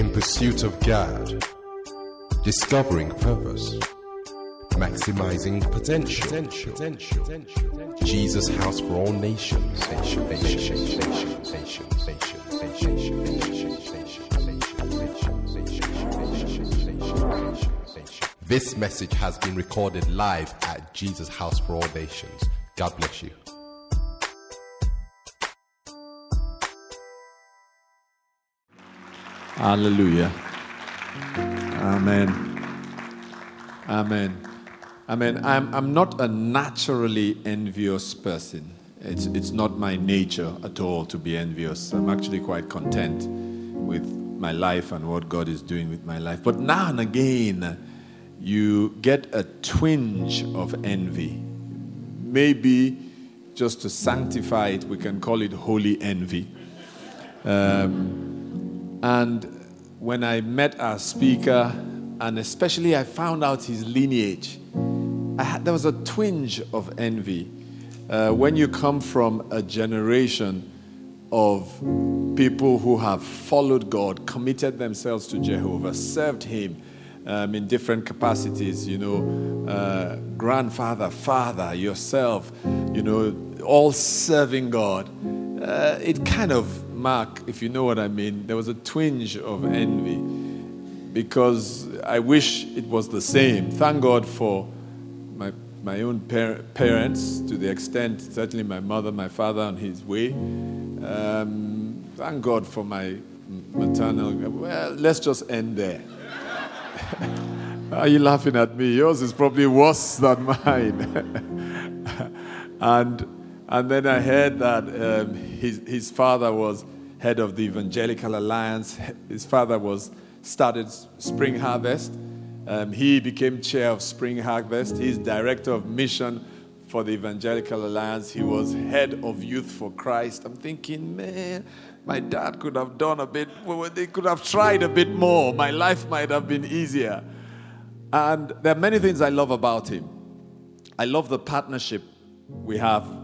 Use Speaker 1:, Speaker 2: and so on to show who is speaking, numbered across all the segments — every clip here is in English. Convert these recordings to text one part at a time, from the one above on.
Speaker 1: In pursuit of God, discovering purpose, maximizing potential. potential. potential. Jesus House for All Nations. Nation, nation, nation, nation, nation, nation, nation, nation, This message has been recorded live at Jesus House for All Nations. God bless you.
Speaker 2: Hallelujah. Amen. Amen. Amen. I'm, I'm not a naturally envious person. It's, it's not my nature at all to be envious. I'm actually quite content with my life and what God is doing with my life. But now and again, you get a twinge of envy. Maybe just to sanctify it, we can call it holy envy. Um, and when I met our speaker, and especially I found out his lineage, had, there was a twinge of envy. Uh, when you come from a generation of people who have followed God, committed themselves to Jehovah, served Him um, in different capacities, you know, uh, grandfather, father, yourself, you know, all serving God, uh, it kind of, Mark, if you know what I mean, there was a twinge of envy because I wish it was the same. Thank God for my, my own par- parents to the extent, certainly my mother, my father on his way. Um, thank God for my maternal. Well, let's just end there. Are you laughing at me? Yours is probably worse than mine. and, and then I heard that um, his, his father was head of the Evangelical Alliance. His father was started Spring Harvest. Um, he became chair of Spring Harvest. He's director of mission for the Evangelical Alliance. He was head of Youth for Christ. I'm thinking, man, my dad could have done a bit, well, they could have tried a bit more. My life might have been easier. And there are many things I love about him. I love the partnership we have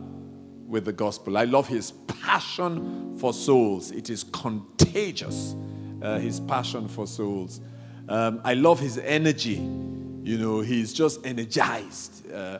Speaker 2: with the gospel. I love his passion for souls, it is contagious, uh, his passion for souls. Um, I love his energy. You know, he's just energized. Uh,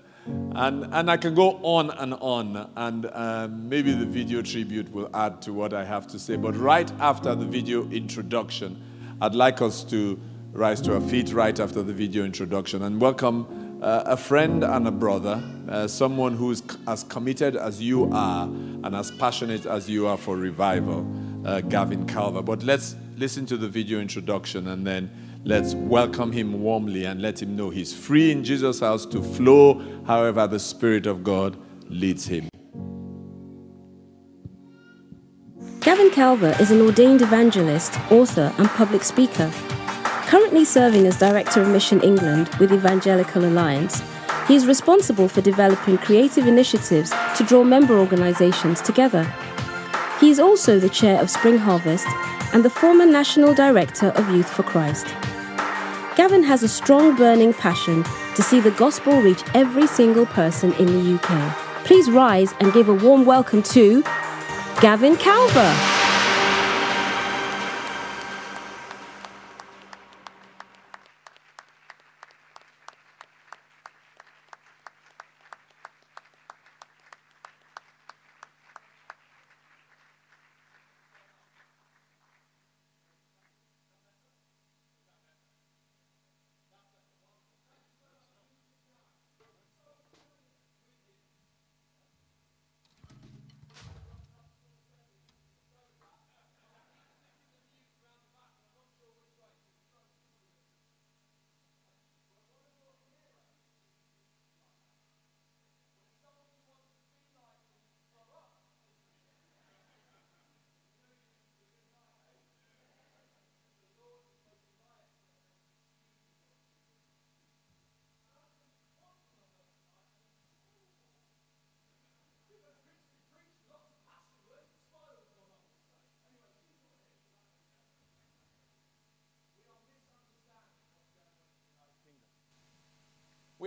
Speaker 2: and, and I can go on and on, and um, maybe the video tribute will add to what I have to say. But right after the video introduction, I'd like us to rise to our feet right after the video introduction and welcome uh, a friend and a brother, uh, someone who's as committed as you are and as passionate as you are for revival, uh, Gavin Calver. But let's listen to the video introduction and then let's welcome him warmly and let him know he's free in Jesus' house to flow however the Spirit of God leads him.
Speaker 3: Gavin Calver is an ordained evangelist, author, and public speaker. Currently serving as Director of Mission England with Evangelical Alliance, he is responsible for developing creative initiatives to draw member organisations together. He is also the chair of Spring Harvest and the former National Director of Youth for Christ. Gavin has a strong burning passion to see the gospel reach every single person in the UK. Please rise and give a warm welcome to Gavin Calver.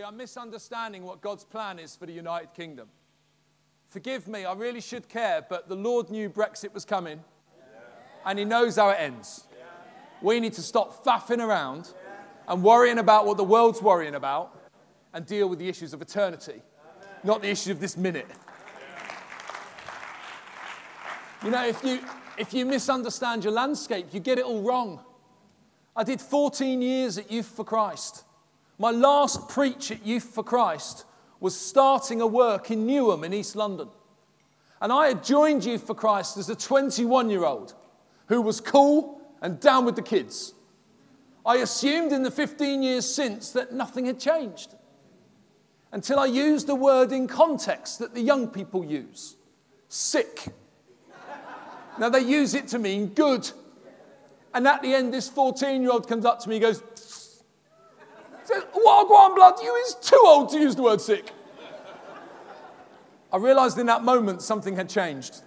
Speaker 4: Are misunderstanding what God's plan is for the United Kingdom. Forgive me, I really should care, but the Lord knew Brexit was coming, and He knows how it ends. We need to stop faffing around and worrying about what the world's worrying about and deal with the issues of eternity, not the issues of this minute. You know, if you, if you misunderstand your landscape, you get it all wrong. I did 14 years at Youth for Christ. My last preach at Youth for Christ was starting a work in Newham in East London. And I had joined Youth for Christ as a 21 year old who was cool and down with the kids. I assumed in the 15 years since that nothing had changed until I used the word in context that the young people use sick. now they use it to mean good. And at the end, this 14 year old comes up to me and goes, says, Wagwan blood, you is too old to use the word sick. I realized in that moment something had changed.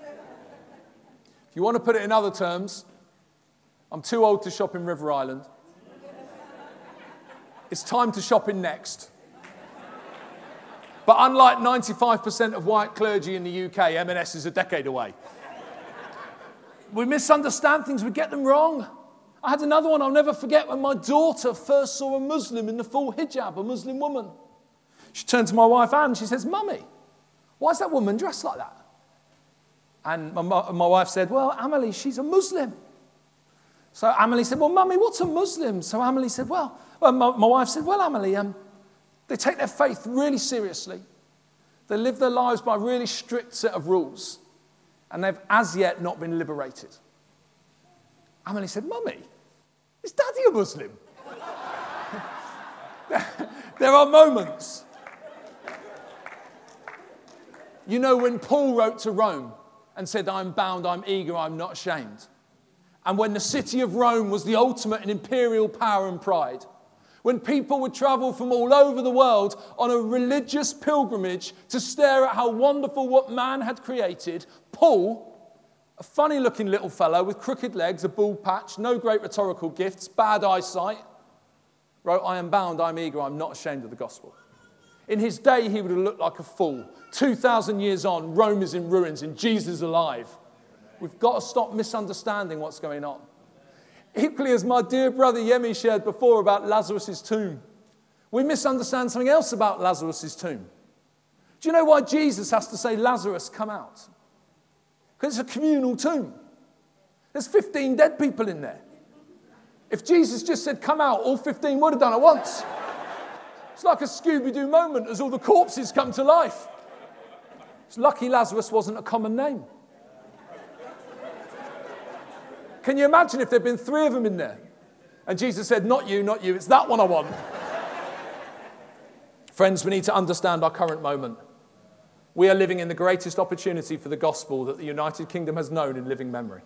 Speaker 4: If you want to put it in other terms, I'm too old to shop in River Island. It's time to shop in Next. But unlike 95% of white clergy in the UK, M&S is a decade away. We misunderstand things, we get them wrong. I had another one I'll never forget when my daughter first saw a Muslim in the full hijab, a Muslim woman. She turned to my wife Anne she says, Mummy, why is that woman dressed like that? And my, my wife said, Well, Amelie, she's a Muslim. So Amelie said, Well, Mummy, what's a Muslim? So Amelie said, Well, well my, my wife said, Well, Amelie, um, they take their faith really seriously. They live their lives by a really strict set of rules. And they've as yet not been liberated. Amelie said, Mummy, is daddy a Muslim? there are moments. You know, when Paul wrote to Rome and said, I'm bound, I'm eager, I'm not ashamed. And when the city of Rome was the ultimate in imperial power and pride, when people would travel from all over the world on a religious pilgrimage to stare at how wonderful what man had created, Paul a funny looking little fellow with crooked legs, a bald patch, no great rhetorical gifts, bad eyesight, wrote, I am bound, I'm eager, I'm not ashamed of the gospel. In his day, he would have looked like a fool. 2,000 years on, Rome is in ruins and Jesus alive. We've got to stop misunderstanding what's going on. Equally, as my dear brother Yemi shared before about Lazarus' tomb, we misunderstand something else about Lazarus' tomb. Do you know why Jesus has to say, Lazarus, come out? Because it's a communal tomb. There's 15 dead people in there. If Jesus just said, Come out, all 15 would have done it once. It's like a Scooby Doo moment as all the corpses come to life. It's lucky Lazarus wasn't a common name. Can you imagine if there'd been three of them in there? And Jesus said, Not you, not you, it's that one I want. Friends, we need to understand our current moment. We are living in the greatest opportunity for the gospel that the United Kingdom has known in living memory.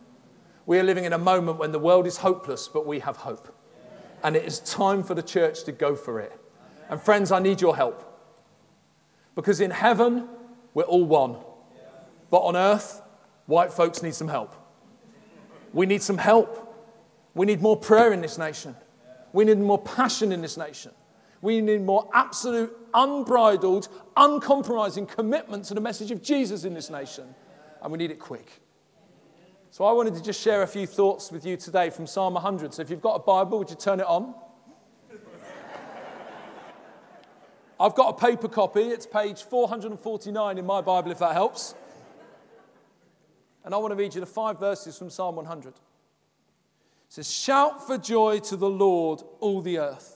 Speaker 4: We are living in a moment when the world is hopeless, but we have hope. And it is time for the church to go for it. And friends, I need your help. Because in heaven, we're all one. But on earth, white folks need some help. We need some help. We need more prayer in this nation. We need more passion in this nation. We need more absolute, unbridled, uncompromising commitment to the message of Jesus in this nation. And we need it quick. So I wanted to just share a few thoughts with you today from Psalm 100. So if you've got a Bible, would you turn it on? I've got a paper copy. It's page 449 in my Bible, if that helps. And I want to read you the five verses from Psalm 100. It says, Shout for joy to the Lord, all the earth.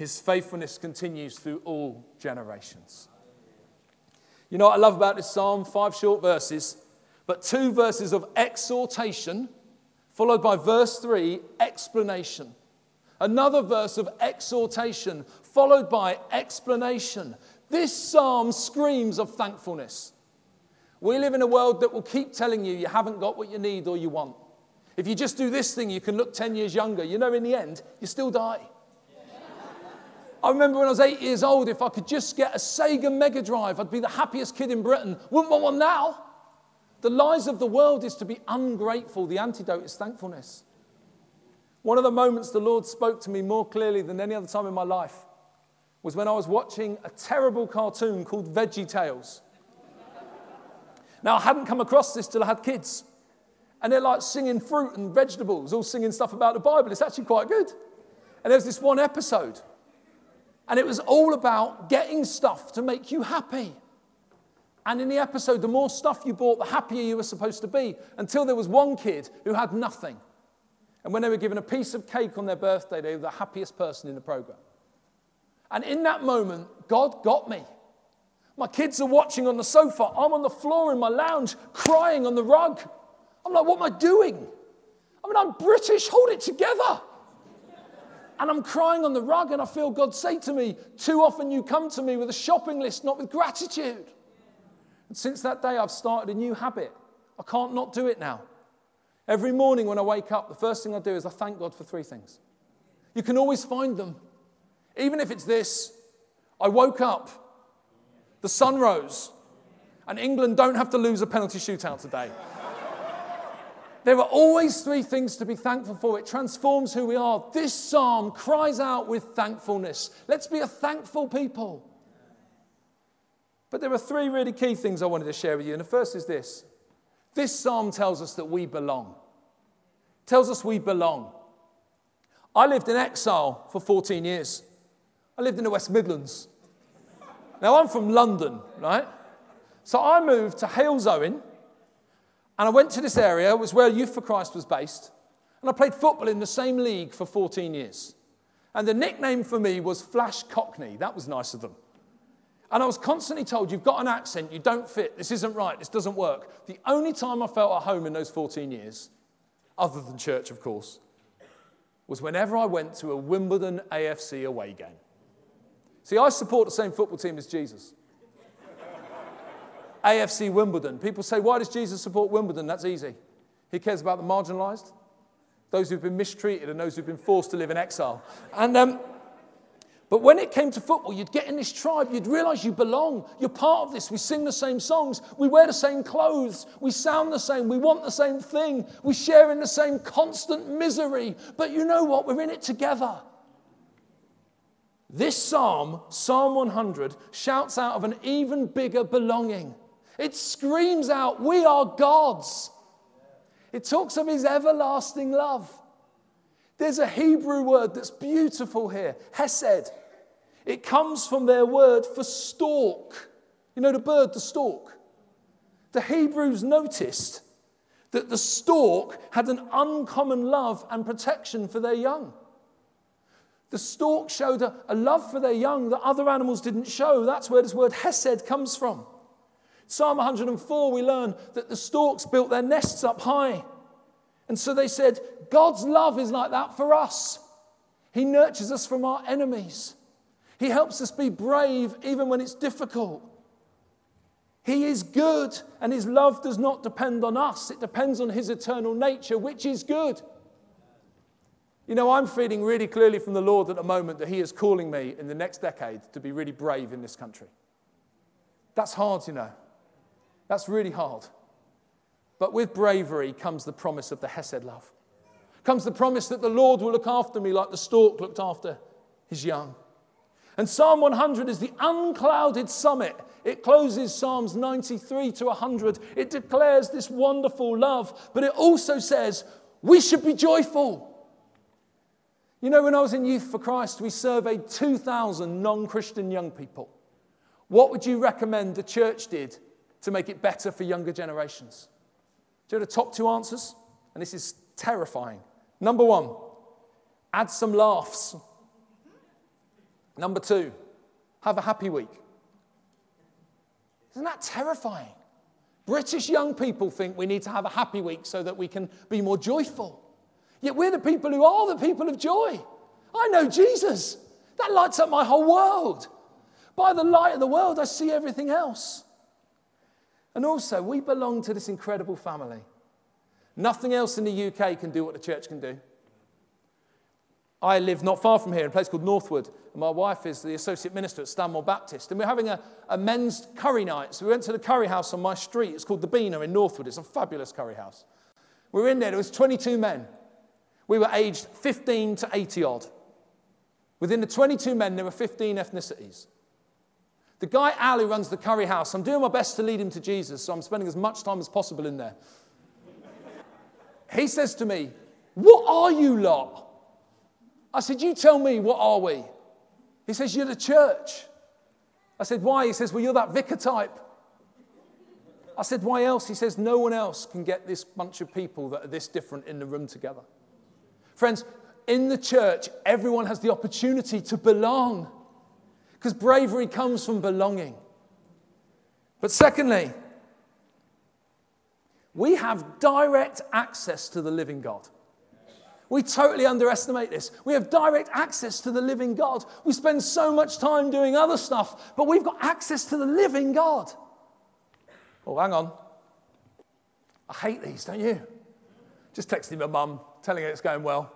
Speaker 4: His faithfulness continues through all generations. You know what I love about this psalm? Five short verses, but two verses of exhortation, followed by verse three, explanation. Another verse of exhortation, followed by explanation. This psalm screams of thankfulness. We live in a world that will keep telling you you haven't got what you need or you want. If you just do this thing, you can look 10 years younger. You know, in the end, you still die. I remember when I was eight years old, if I could just get a Sega Mega Drive, I'd be the happiest kid in Britain. Wouldn't want one now. The lies of the world is to be ungrateful, the antidote is thankfulness. One of the moments the Lord spoke to me more clearly than any other time in my life was when I was watching a terrible cartoon called Veggie Tales. now, I hadn't come across this till I had kids. And they're like singing fruit and vegetables, all singing stuff about the Bible. It's actually quite good. And there's this one episode, and it was all about getting stuff to make you happy. And in the episode, the more stuff you bought, the happier you were supposed to be, until there was one kid who had nothing. And when they were given a piece of cake on their birthday, they were the happiest person in the program. And in that moment, God got me. My kids are watching on the sofa. I'm on the floor in my lounge crying on the rug. I'm like, what am I doing? I mean, I'm British, hold it together. And I'm crying on the rug, and I feel God say to me, Too often you come to me with a shopping list, not with gratitude. And since that day, I've started a new habit. I can't not do it now. Every morning when I wake up, the first thing I do is I thank God for three things. You can always find them. Even if it's this I woke up, the sun rose, and England don't have to lose a penalty shootout today. There are always three things to be thankful for. It transforms who we are. This psalm cries out with thankfulness. Let's be a thankful people. But there are three really key things I wanted to share with you. And the first is this this psalm tells us that we belong. Tells us we belong. I lived in exile for 14 years. I lived in the West Midlands. Now, I'm from London, right? So I moved to Halesowen, and I went to this area, it was where Youth for Christ was based, and I played football in the same league for 14 years. And the nickname for me was Flash Cockney. That was nice of them. And I was constantly told, You've got an accent, you don't fit, this isn't right, this doesn't work. The only time I felt at home in those 14 years, other than church, of course, was whenever I went to a Wimbledon AFC away game. See, I support the same football team as Jesus. AFC Wimbledon. People say, why does Jesus support Wimbledon? That's easy. He cares about the marginalized, those who've been mistreated, and those who've been forced to live in exile. And, um, but when it came to football, you'd get in this tribe, you'd realize you belong. You're part of this. We sing the same songs, we wear the same clothes, we sound the same, we want the same thing, we share in the same constant misery. But you know what? We're in it together. This psalm, Psalm 100, shouts out of an even bigger belonging. It screams out, We are God's. It talks of his everlasting love. There's a Hebrew word that's beautiful here, hesed. It comes from their word for stork. You know the bird, the stork? The Hebrews noticed that the stork had an uncommon love and protection for their young. The stork showed a, a love for their young that other animals didn't show. That's where this word hesed comes from. Psalm 104, we learn that the storks built their nests up high. And so they said, God's love is like that for us. He nurtures us from our enemies. He helps us be brave even when it's difficult. He is good, and His love does not depend on us, it depends on His eternal nature, which is good. You know, I'm feeling really clearly from the Lord at the moment that He is calling me in the next decade to be really brave in this country. That's hard, you know. That's really hard. But with bravery comes the promise of the Hesed love. Comes the promise that the Lord will look after me like the stork looked after his young. And Psalm 100 is the unclouded summit. It closes Psalms 93 to 100. It declares this wonderful love, but it also says we should be joyful. You know, when I was in Youth for Christ, we surveyed 2,000 non Christian young people. What would you recommend the church did to make it better for younger generations? Do you know the top two answers? And this is terrifying. Number one, add some laughs. Number two, have a happy week. Isn't that terrifying? British young people think we need to have a happy week so that we can be more joyful. Yet we're the people who are the people of joy. I know Jesus. That lights up my whole world. By the light of the world, I see everything else. And also, we belong to this incredible family. Nothing else in the UK can do what the church can do. I live not far from here in a place called Northwood, and my wife is the associate minister at Stanmore Baptist. And we're having a, a men's curry night. So we went to the curry house on my street. It's called the Beaner in Northwood. It's a fabulous curry house. We were in there, there was 22 men. We were aged 15 to 80 odd. Within the 22 men, there were 15 ethnicities. The guy, Al, who runs the curry house, I'm doing my best to lead him to Jesus, so I'm spending as much time as possible in there. He says to me, What are you lot? I said, You tell me, what are we? He says, You're the church. I said, Why? He says, Well, you're that vicar type. I said, Why else? He says, No one else can get this bunch of people that are this different in the room together. Friends, in the church, everyone has the opportunity to belong because bravery comes from belonging. But secondly, we have direct access to the living God. We totally underestimate this. We have direct access to the living God. We spend so much time doing other stuff, but we've got access to the living God. Oh, hang on. I hate these, don't you? Just texting my mum, telling her it's going well.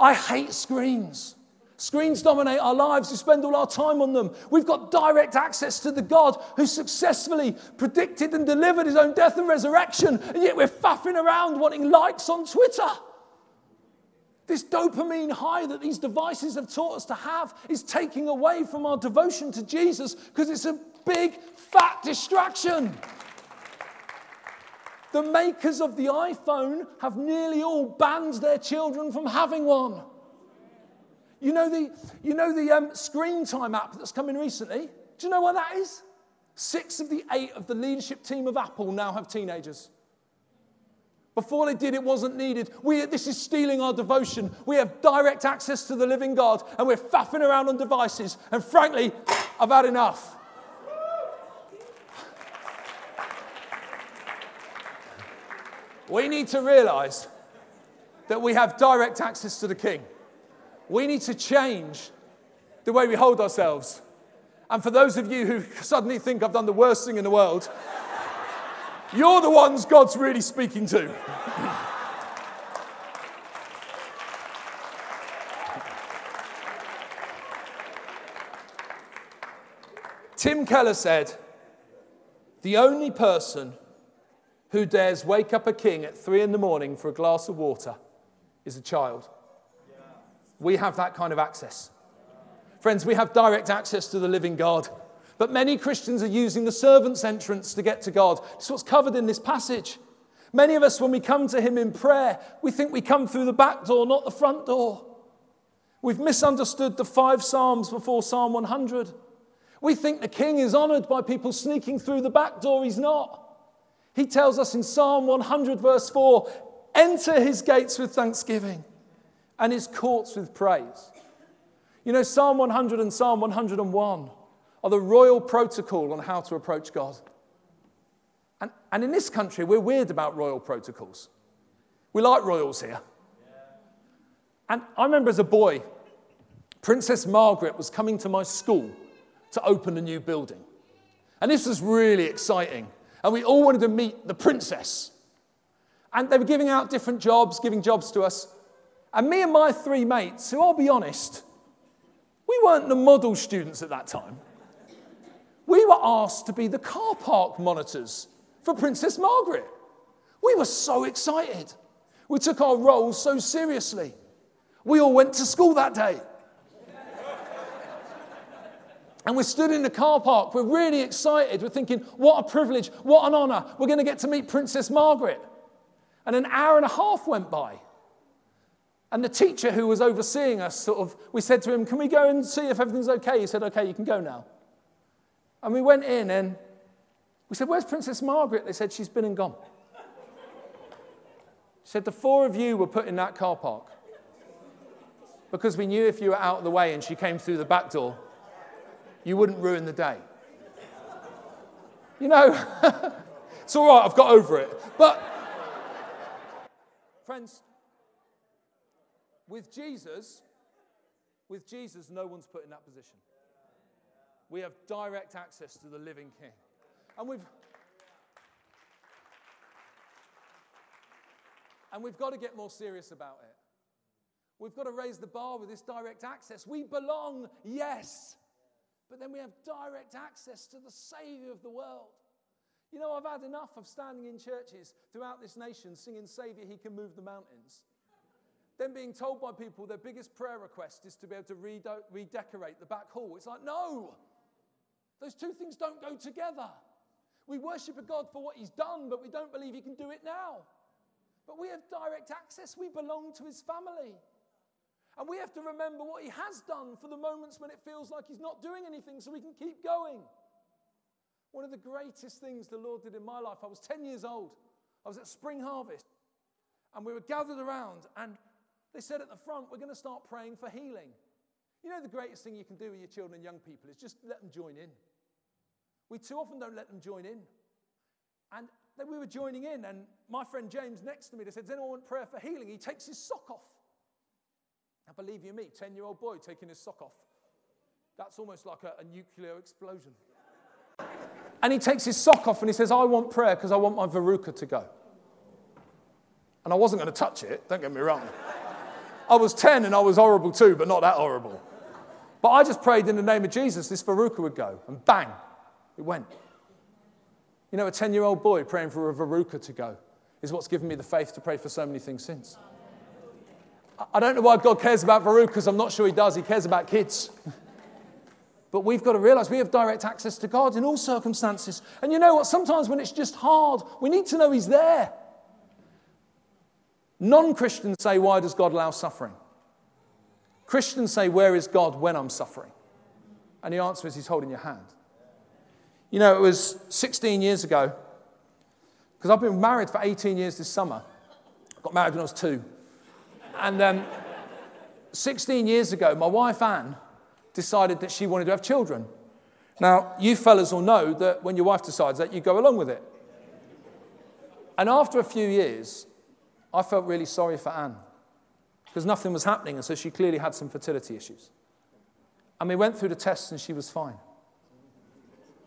Speaker 4: I hate screens. Screens dominate our lives. We spend all our time on them. We've got direct access to the God who successfully predicted and delivered his own death and resurrection, and yet we're faffing around wanting likes on Twitter. This dopamine high that these devices have taught us to have is taking away from our devotion to Jesus because it's a big, fat distraction. The makers of the iPhone have nearly all banned their children from having one. You know the, you know the um, screen time app that's come in recently? Do you know what that is? Six of the eight of the leadership team of Apple now have teenagers. Before they did, it wasn't needed. We, this is stealing our devotion. We have direct access to the living God, and we're faffing around on devices. And frankly, I've had enough. We need to realize that we have direct access to the King. We need to change the way we hold ourselves. And for those of you who suddenly think I've done the worst thing in the world, you're the ones God's really speaking to. Tim Keller said, The only person who dares wake up a king at three in the morning for a glass of water is a child. We have that kind of access. Friends, we have direct access to the living God. But many Christians are using the servant's entrance to get to God. It's what's covered in this passage. Many of us, when we come to Him in prayer, we think we come through the back door, not the front door. We've misunderstood the five Psalms before Psalm 100. We think the King is honored by people sneaking through the back door. He's not. He tells us in Psalm 100, verse 4 enter His gates with thanksgiving and His courts with praise. You know, Psalm 100 and Psalm 101 are the royal protocol on how to approach God. And, and in this country, we're weird about royal protocols. We like royals here. And I remember as a boy, Princess Margaret was coming to my school to open a new building. And this was really exciting. And we all wanted to meet the princess. And they were giving out different jobs, giving jobs to us. And me and my three mates, who I'll be honest, we weren't the model students at that time we were asked to be the car park monitors for Princess Margaret. We were so excited. We took our roles so seriously. We all went to school that day. And we stood in the car park. We're really excited. We're thinking, what a privilege, what an honor. We're going to get to meet Princess Margaret. And an hour and a half went by. And the teacher who was overseeing us, sort of, we said to him, Can we go and see if everything's okay? He said, Okay, you can go now. And we went in and we said, Where's Princess Margaret? They said, She's been and gone. She said, The four of you were put in that car park because we knew if you were out of the way and she came through the back door, you wouldn't ruin the day. You know, it's all right, I've got over it. But, friends, with Jesus, with Jesus, no one's put in that position. We have direct access to the living King. And we've, and we've got to get more serious about it. We've got to raise the bar with this direct access. We belong, yes, but then we have direct access to the Savior of the world. You know, I've had enough of standing in churches throughout this nation singing, Savior, He can move the mountains. Then being told by people their biggest prayer request is to be able to redecorate the back hall. It's like, no, those two things don't go together. We worship a God for what He's done, but we don't believe He can do it now. But we have direct access, we belong to His family. And we have to remember what He has done for the moments when it feels like He's not doing anything so we can keep going. One of the greatest things the Lord did in my life, I was 10 years old. I was at Spring Harvest, and we were gathered around, and they said at the front, We're going to start praying for healing. You know, the greatest thing you can do with your children and young people is just let them join in. We too often don't let them join in. And then we were joining in, and my friend James next to me, said, Does anyone want prayer for healing? He takes his sock off. Now, believe you me, 10 year old boy taking his sock off. That's almost like a, a nuclear explosion. And he takes his sock off and he says, I want prayer because I want my verruca to go. And I wasn't going to touch it, don't get me wrong. I was 10 and I was horrible too, but not that horrible. But I just prayed in the name of Jesus, this verruca would go. And bang, it went. You know, a 10 year old boy praying for a verruca to go is what's given me the faith to pray for so many things since. I don't know why God cares about verrucas. I'm not sure He does. He cares about kids. But we've got to realize we have direct access to God in all circumstances. And you know what? Sometimes when it's just hard, we need to know He's there. Non Christians say, Why does God allow suffering? Christians say, Where is God when I'm suffering? And the answer is, He's holding your hand. You know, it was 16 years ago, because I've been married for 18 years this summer. I got married when I was two. And um, 16 years ago, my wife Anne decided that she wanted to have children. Now, you fellas will know that when your wife decides that, you go along with it. And after a few years, I felt really sorry for Anne because nothing was happening, and so she clearly had some fertility issues. And we went through the tests, and she was fine.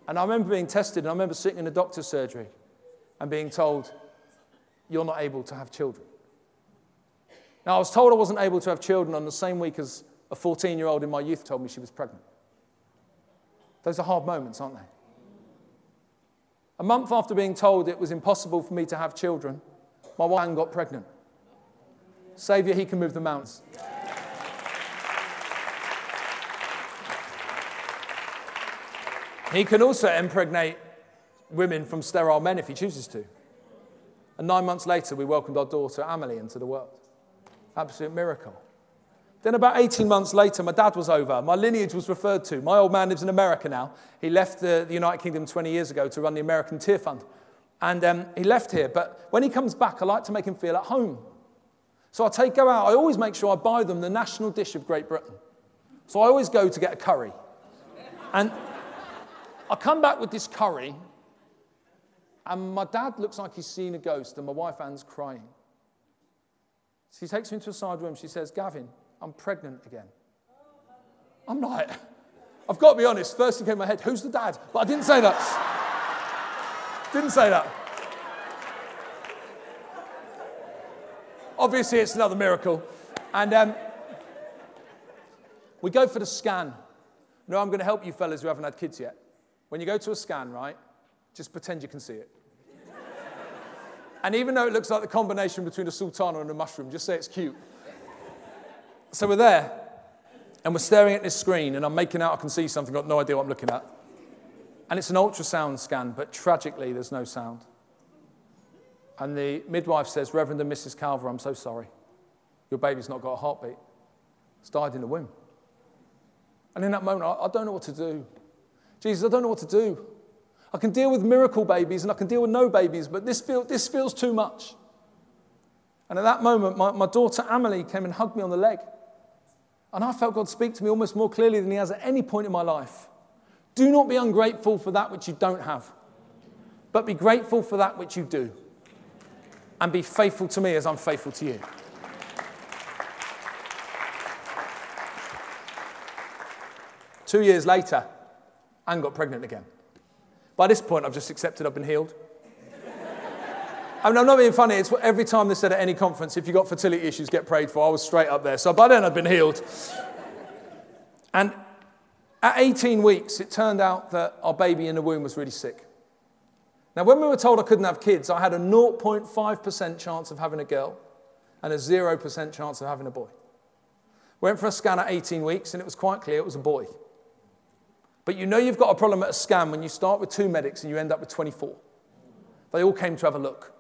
Speaker 4: And I remember being tested, and I remember sitting in a doctor's surgery and being told, You're not able to have children. Now, I was told I wasn't able to have children on the same week as a 14 year old in my youth told me she was pregnant. Those are hard moments, aren't they? A month after being told it was impossible for me to have children, my wife got pregnant. Saviour, he can move the mountains. He can also impregnate women from sterile men if he chooses to. And nine months later, we welcomed our daughter Amelie into the world. Absolute miracle. Then, about 18 months later, my dad was over. My lineage was referred to. My old man lives in America now. He left the, the United Kingdom 20 years ago to run the American Tear Fund. And um, he left here. But when he comes back, I like to make him feel at home. So I take go out. I always make sure I buy them the national dish of Great Britain. So I always go to get a curry. And I come back with this curry, and my dad looks like he's seen a ghost, and my wife Anne's crying. She takes me into a side room. She says, Gavin, I'm pregnant again. I'm like, I've got to be honest. First thing came in my head, who's the dad? But I didn't say that. Didn't say that. Obviously, it's another miracle. And um, we go for the scan. No, I'm going to help you fellas who haven't had kids yet. When you go to a scan, right, just pretend you can see it. and even though it looks like the combination between a sultana and a mushroom, just say it's cute. So we're there, and we're staring at this screen, and I'm making out I can see something, got no idea what I'm looking at. And it's an ultrasound scan, but tragically, there's no sound. And the midwife says, Reverend and Mrs. Calver, I'm so sorry. Your baby's not got a heartbeat. It's died in the womb. And in that moment, I, I don't know what to do. Jesus, I don't know what to do. I can deal with miracle babies and I can deal with no babies, but this, feel, this feels too much. And at that moment, my, my daughter Amelie came and hugged me on the leg. And I felt God speak to me almost more clearly than He has at any point in my life. Do not be ungrateful for that which you don't have, but be grateful for that which you do. And be faithful to me as I'm faithful to you. Two years later, Anne got pregnant again. By this point, I've just accepted I've been healed. I mean, I'm not being funny. It's what every time they said at any conference, if you've got fertility issues, get prayed for. I was straight up there. So by then I'd been healed. And at 18 weeks, it turned out that our baby in the womb was really sick. Now, when we were told I couldn't have kids, I had a 0.5% chance of having a girl and a 0% chance of having a boy. Went for a scan at 18 weeks, and it was quite clear it was a boy. But you know you've got a problem at a scan when you start with two medics and you end up with 24. They all came to have a look.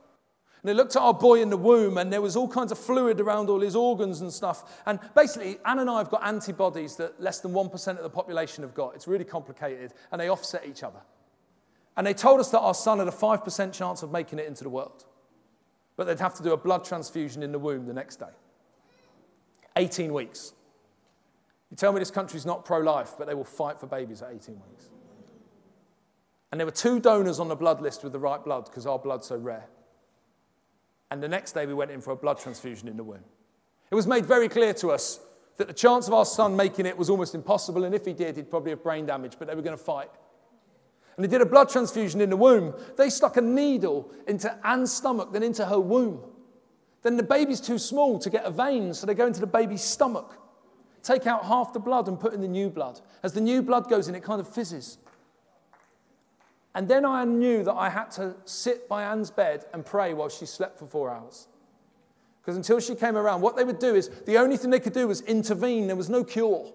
Speaker 4: And they looked at our boy in the womb, and there was all kinds of fluid around all his organs and stuff. And basically, Anne and I have got antibodies that less than 1% of the population have got. It's really complicated, and they offset each other. And they told us that our son had a 5% chance of making it into the world, but they'd have to do a blood transfusion in the womb the next day. 18 weeks. You tell me this country's not pro life, but they will fight for babies at 18 weeks. And there were two donors on the blood list with the right blood because our blood's so rare. And the next day we went in for a blood transfusion in the womb. It was made very clear to us that the chance of our son making it was almost impossible, and if he did, he'd probably have brain damage, but they were going to fight. And they did a blood transfusion in the womb. They stuck a needle into Anne's stomach, then into her womb. Then the baby's too small to get a vein, so they go into the baby's stomach, take out half the blood and put in the new blood. As the new blood goes in, it kind of fizzes. And then I knew that I had to sit by Anne's bed and pray while she slept for four hours. Because until she came around, what they would do is the only thing they could do was intervene. There was no cure.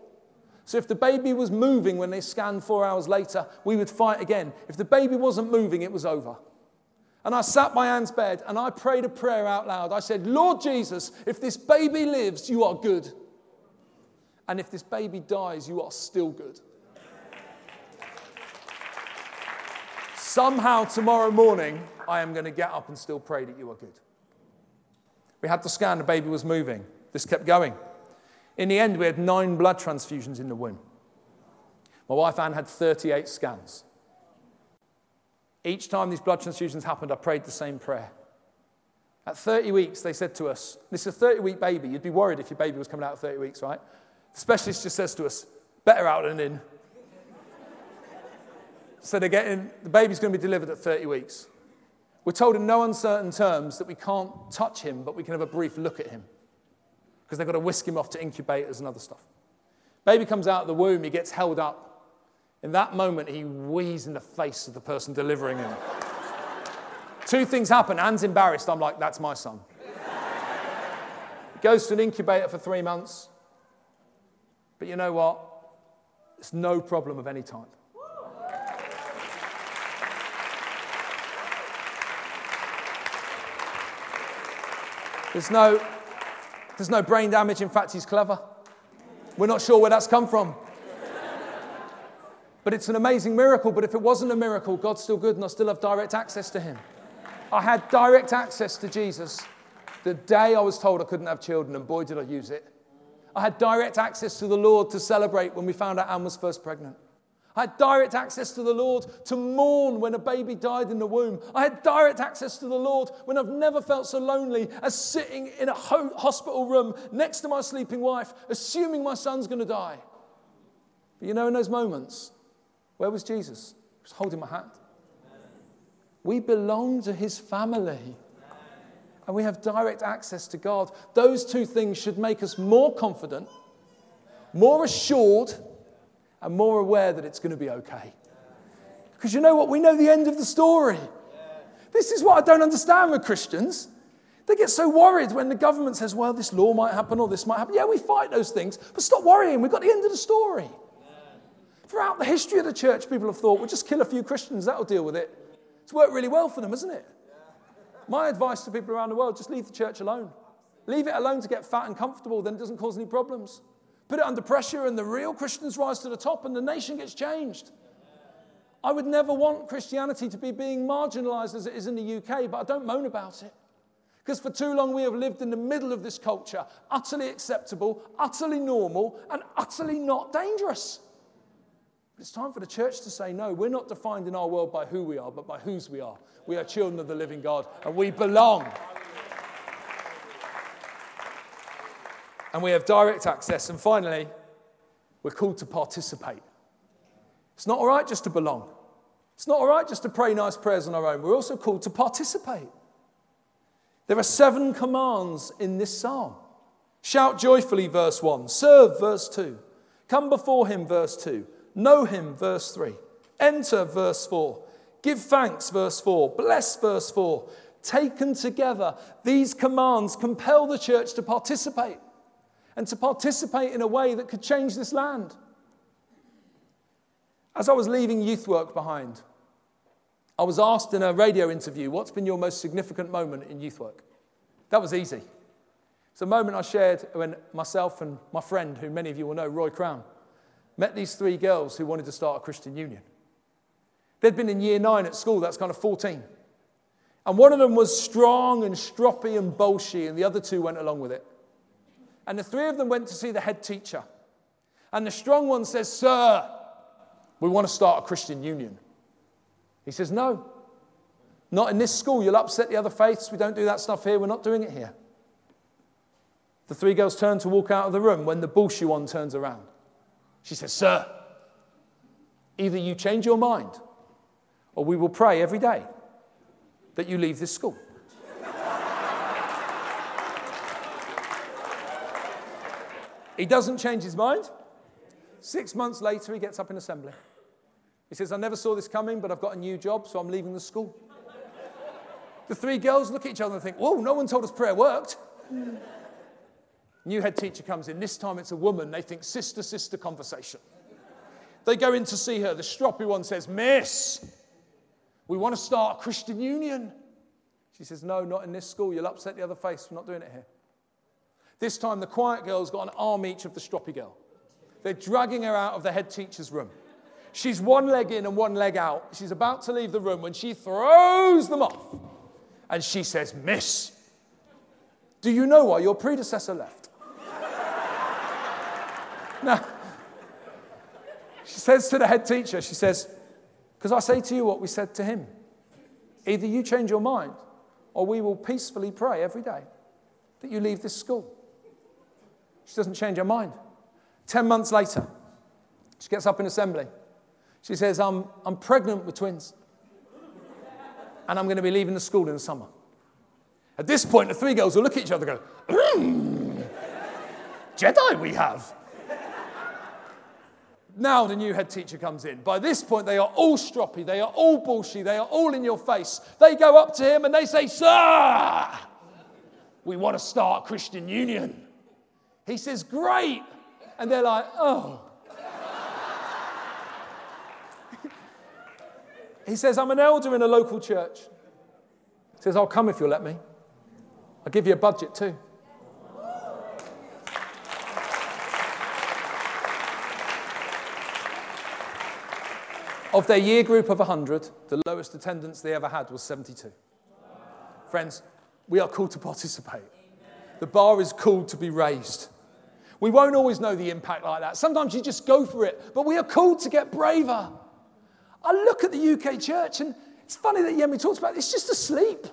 Speaker 4: So if the baby was moving when they scanned four hours later, we would fight again. If the baby wasn't moving, it was over. And I sat by Anne's bed and I prayed a prayer out loud. I said, Lord Jesus, if this baby lives, you are good. And if this baby dies, you are still good. Somehow tomorrow morning, I am going to get up and still pray that you are good. We had the scan, the baby was moving. This kept going. In the end, we had nine blood transfusions in the womb. My wife Anne had 38 scans. Each time these blood transfusions happened, I prayed the same prayer. At 30 weeks, they said to us, This is a 30 week baby. You'd be worried if your baby was coming out at 30 weeks, right? The specialist just says to us, Better out than in. So they're getting, the baby's going to be delivered at 30 weeks. We're told in no uncertain terms that we can't touch him, but we can have a brief look at him because they've got to whisk him off to incubators and other stuff. Baby comes out of the womb, he gets held up. In that moment, he wheezes in the face of the person delivering him. Two things happen. Anne's embarrassed. I'm like, that's my son. he Goes to an incubator for three months. But you know what? It's no problem of any type. There's no, there's no brain damage. In fact, he's clever. We're not sure where that's come from. But it's an amazing miracle. But if it wasn't a miracle, God's still good and I still have direct access to him. I had direct access to Jesus the day I was told I couldn't have children, and boy, did I use it. I had direct access to the Lord to celebrate when we found out Anne was first pregnant. I had direct access to the Lord to mourn when a baby died in the womb. I had direct access to the Lord when I've never felt so lonely as sitting in a ho- hospital room next to my sleeping wife, assuming my son's going to die. But you know, in those moments, where was Jesus? He was holding my hand. We belong to his family. And we have direct access to God. Those two things should make us more confident, more assured and more aware that it's going to be okay. Because you know what? We know the end of the story. This is what I don't understand with Christians. They get so worried when the government says, well, this law might happen or this might happen. Yeah, we fight those things, but stop worrying. We've got the end of the story. Throughout the history of the church, people have thought, we'll just kill a few Christians, that'll deal with it. It's worked really well for them, hasn't it? My advice to people around the world just leave the church alone. Leave it alone to get fat and comfortable, then it doesn't cause any problems put it under pressure, and the real Christians rise to the top, and the nation gets changed. I would never want Christianity to be being marginalized as it is in the UK, but I don't moan about it. Because for too long we have lived in the middle of this culture, utterly acceptable, utterly normal, and utterly not dangerous. But it's time for the church to say, no, we're not defined in our world by who we are, but by whose we are. We are children of the living God, and we belong. And we have direct access. And finally, we're called to participate. It's not all right just to belong. It's not all right just to pray nice prayers on our own. We're also called to participate. There are seven commands in this psalm. Shout joyfully, verse 1. Serve, verse 2. Come before him, verse 2. Know him, verse 3. Enter, verse 4. Give thanks, verse 4. Bless, verse 4. Taken together, these commands compel the church to participate and to participate in a way that could change this land. As I was leaving youth work behind, I was asked in a radio interview, What's been your most significant moment in youth work? That was easy. It's a moment I shared when myself and my friend, who many of you will know, Roy Crowne, met these three girls who wanted to start a Christian union. They'd been in year nine at school, that's kind of 14. And one of them was strong and stroppy and bolshy, and the other two went along with it. And the three of them went to see the head teacher. And the strong one says, Sir, we want to start a Christian union. He says, No, not in this school. You'll upset the other faiths. We don't do that stuff here. We're not doing it here. The three girls turn to walk out of the room when the bullshy one turns around. She says, Sir, either you change your mind or we will pray every day that you leave this school. He doesn't change his mind. Six months later, he gets up in assembly. He says, I never saw this coming, but I've got a new job, so I'm leaving the school. the three girls look at each other and think, Whoa, no one told us prayer worked. New head teacher comes in. This time it's a woman. They think sister sister conversation. They go in to see her. The stroppy one says, Miss, we want to start a Christian union. She says, No, not in this school. You'll upset the other face. We're not doing it here. This time the quiet girl's got an arm each of the stroppy girl. They're dragging her out of the head teacher's room. She's one leg in and one leg out. She's about to leave the room when she throws them off. And she says, Miss, do you know why your predecessor left? now, she says to the head teacher, she says, Because I say to you what we said to him. Either you change your mind, or we will peacefully pray every day that you leave this school. She doesn't change her mind. Ten months later, she gets up in assembly. She says, I'm, I'm pregnant with twins, and I'm going to be leaving the school in the summer. At this point, the three girls will look at each other and go, mm, Jedi we have. Now the new head teacher comes in. By this point, they are all stroppy, they are all bullshy, they are all in your face. They go up to him and they say, Sir, we want to start Christian Union. He says, Great. And they're like, Oh. he says, I'm an elder in a local church. He says, I'll come if you'll let me. I'll give you a budget too. Of their year group of 100, the lowest attendance they ever had was 72. Friends, we are called to participate. The bar is called to be raised. We won't always know the impact like that. Sometimes you just go for it, but we are called to get braver. I look at the UK church, and it's funny that Yemi talks about it, it's just asleep.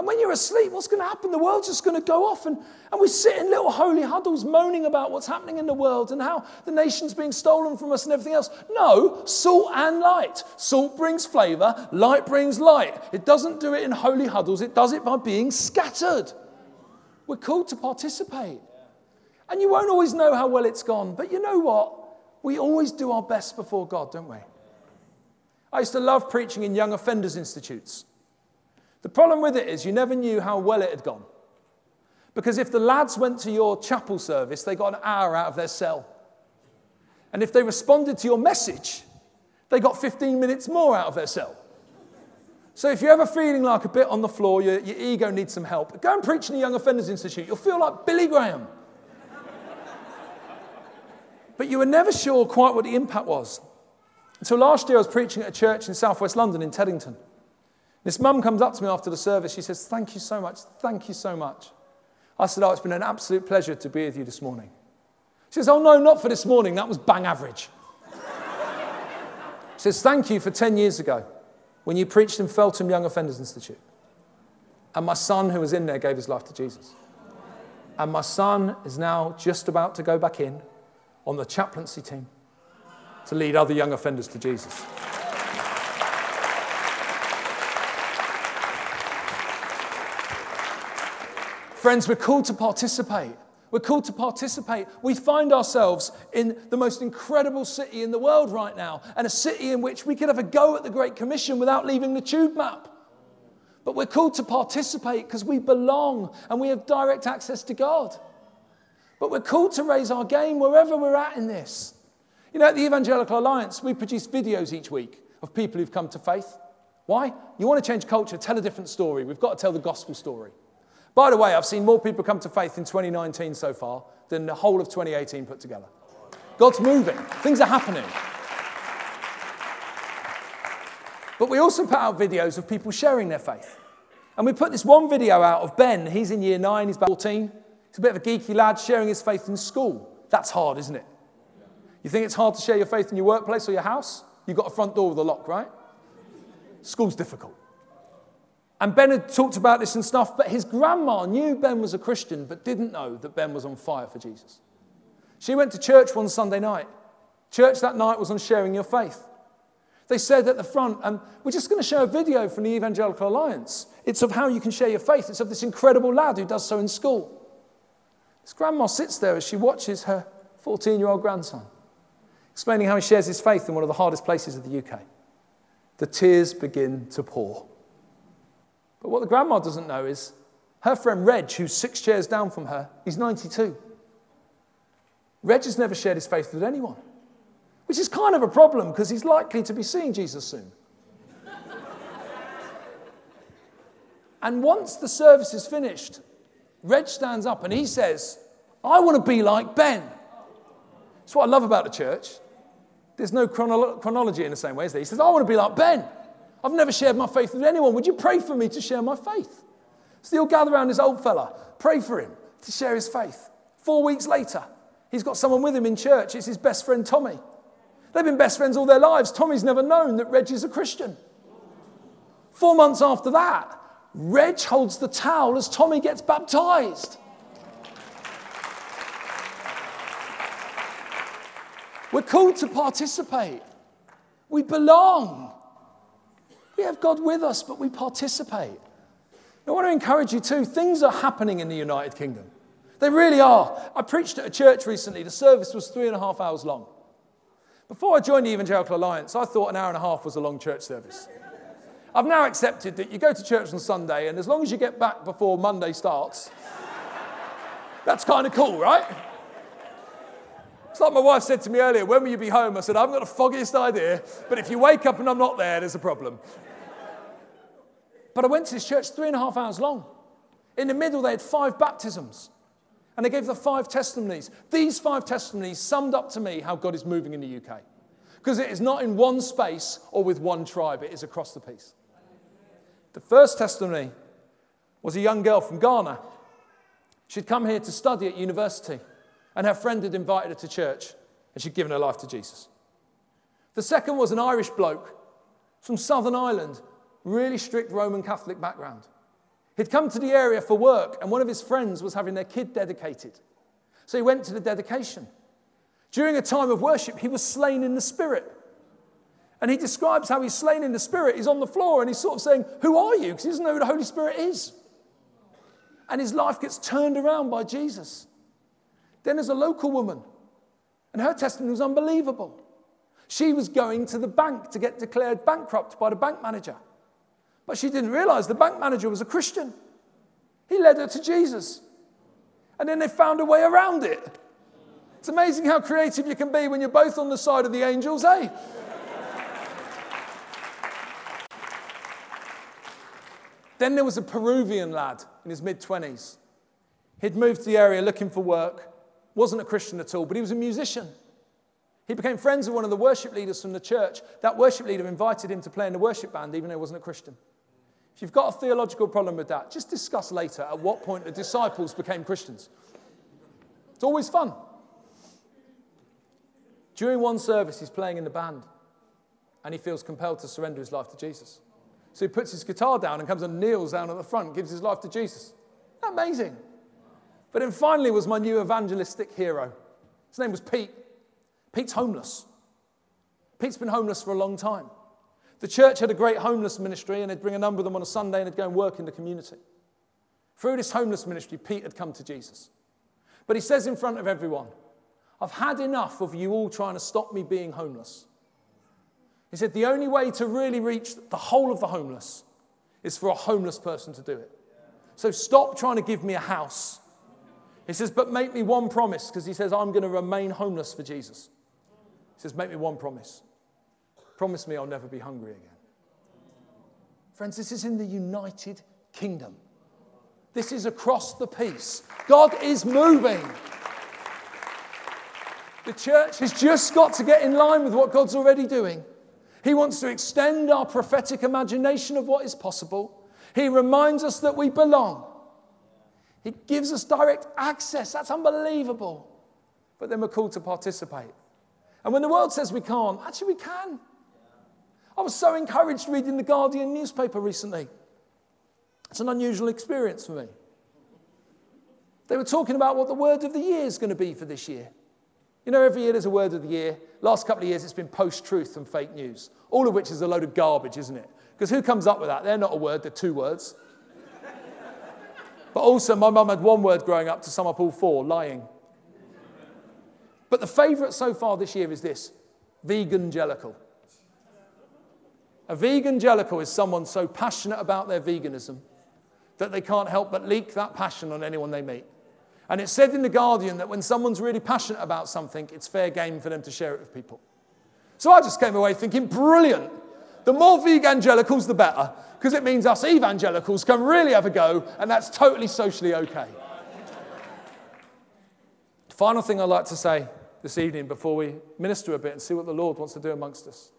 Speaker 4: And when you're asleep, what's going to happen? The world's just going to go off. And, and we sit in little holy huddles moaning about what's happening in the world and how the nation's being stolen from us and everything else. No, salt and light. Salt brings flavor, light brings light. It doesn't do it in holy huddles, it does it by being scattered. We're called to participate. And you won't always know how well it's gone, but you know what? We always do our best before God, don't we? I used to love preaching in young offenders institutes. The problem with it is you never knew how well it had gone. Because if the lads went to your chapel service, they got an hour out of their cell. And if they responded to your message, they got 15 minutes more out of their cell. So if you're ever feeling like a bit on the floor, your, your ego needs some help, go and preach in the Young Offenders Institute. You'll feel like Billy Graham. But you were never sure quite what the impact was. So last year I was preaching at a church in southwest London in Teddington. This mum comes up to me after the service. She says, Thank you so much. Thank you so much. I said, Oh, it's been an absolute pleasure to be with you this morning. She says, Oh, no, not for this morning. That was bang average. she says, Thank you for 10 years ago when you preached in Feltham Young Offenders Institute. And my son, who was in there, gave his life to Jesus. And my son is now just about to go back in on the chaplaincy team to lead other young offenders to Jesus. Friends, we're called to participate. We're called to participate. We find ourselves in the most incredible city in the world right now, and a city in which we could have a go at the Great Commission without leaving the tube map. But we're called to participate because we belong and we have direct access to God. But we're called to raise our game wherever we're at in this. You know, at the Evangelical Alliance, we produce videos each week of people who've come to faith. Why? You want to change culture, tell a different story. We've got to tell the gospel story. By the way, I've seen more people come to faith in 2019 so far than the whole of 2018 put together. God's moving, things are happening. But we also put out videos of people sharing their faith. And we put this one video out of Ben. He's in year nine, he's about 14. A bit of a geeky lad sharing his faith in school. That's hard, isn't it? You think it's hard to share your faith in your workplace or your house? You've got a front door with a lock, right? School's difficult. And Ben had talked about this and stuff, but his grandma knew Ben was a Christian, but didn't know that Ben was on fire for Jesus. She went to church one Sunday night. Church that night was on sharing your faith. They said at the front, um, we're just going to show a video from the Evangelical Alliance. It's of how you can share your faith. It's of this incredible lad who does so in school. His grandma sits there as she watches her 14 year old grandson, explaining how he shares his faith in one of the hardest places of the UK. The tears begin to pour. But what the grandma doesn't know is her friend Reg, who's six chairs down from her, he's 92. Reg has never shared his faith with anyone, which is kind of a problem because he's likely to be seeing Jesus soon. and once the service is finished, Reg stands up and he says, I want to be like Ben. That's what I love about the church. There's no chronolo- chronology in the same way, as there? He says, I want to be like Ben. I've never shared my faith with anyone. Would you pray for me to share my faith? So they'll gather around this old fella, pray for him to share his faith. Four weeks later, he's got someone with him in church. It's his best friend, Tommy. They've been best friends all their lives. Tommy's never known that Reg is a Christian. Four months after that, Reg holds the towel as Tommy gets baptized. We're called to participate. We belong. We have God with us, but we participate. I want to encourage you too. Things are happening in the United Kingdom. They really are. I preached at a church recently. The service was three and a half hours long. Before I joined the Evangelical Alliance, I thought an hour and a half was a long church service. I've now accepted that you go to church on Sunday, and as long as you get back before Monday starts, that's kind of cool, right? It's like my wife said to me earlier, when will you be home? I said, I haven't got the foggiest idea, but if you wake up and I'm not there, there's a problem. But I went to this church three and a half hours long. In the middle, they had five baptisms. And they gave the five testimonies. These five testimonies summed up to me how God is moving in the UK. Because it is not in one space or with one tribe, it is across the piece. The first testimony was a young girl from Ghana. She'd come here to study at university, and her friend had invited her to church, and she'd given her life to Jesus. The second was an Irish bloke from Southern Ireland, really strict Roman Catholic background. He'd come to the area for work, and one of his friends was having their kid dedicated. So he went to the dedication. During a time of worship, he was slain in the spirit. And he describes how he's slain in the spirit. He's on the floor and he's sort of saying, Who are you? Because he doesn't know who the Holy Spirit is. And his life gets turned around by Jesus. Then there's a local woman, and her testimony was unbelievable. She was going to the bank to get declared bankrupt by the bank manager. But she didn't realize the bank manager was a Christian. He led her to Jesus. And then they found a way around it. It's amazing how creative you can be when you're both on the side of the angels, eh? Then there was a Peruvian lad in his mid 20s. He'd moved to the area looking for work, wasn't a Christian at all, but he was a musician. He became friends with one of the worship leaders from the church. That worship leader invited him to play in the worship band, even though he wasn't a Christian. If you've got a theological problem with that, just discuss later at what point the disciples became Christians. It's always fun. During one service, he's playing in the band and he feels compelled to surrender his life to Jesus. So he puts his guitar down and comes and kneels down at the front, gives his life to Jesus. Amazing. But then finally was my new evangelistic hero. His name was Pete. Pete's homeless. Pete's been homeless for a long time. The church had a great homeless ministry and they'd bring a number of them on a Sunday and they'd go and work in the community. Through this homeless ministry, Pete had come to Jesus. But he says in front of everyone, I've had enough of you all trying to stop me being homeless. He said, The only way to really reach the whole of the homeless is for a homeless person to do it. So stop trying to give me a house. He says, But make me one promise, because he says, I'm going to remain homeless for Jesus. He says, Make me one promise. Promise me I'll never be hungry again. Friends, this is in the United Kingdom. This is across the piece. God is moving. The church has just got to get in line with what God's already doing. He wants to extend our prophetic imagination of what is possible. He reminds us that we belong. He gives us direct access. That's unbelievable. But then we're called to participate. And when the world says we can't, actually we can. I was so encouraged reading the Guardian newspaper recently. It's an unusual experience for me. They were talking about what the word of the year is going to be for this year. You know, every year there's a word of the year. Last couple of years it's been post truth and fake news, all of which is a load of garbage, isn't it? Because who comes up with that? They're not a word, they're two words. but also, my mum had one word growing up to sum up all four lying. But the favourite so far this year is this vegangelical. A vegangelical is someone so passionate about their veganism that they can't help but leak that passion on anyone they meet. And it's said in The Guardian that when someone's really passionate about something, it's fair game for them to share it with people. So I just came away thinking, brilliant. The more evangelicals, the better, because it means us evangelicals can really have a go, and that's totally socially okay. Final thing I'd like to say this evening before we minister a bit and see what the Lord wants to do amongst us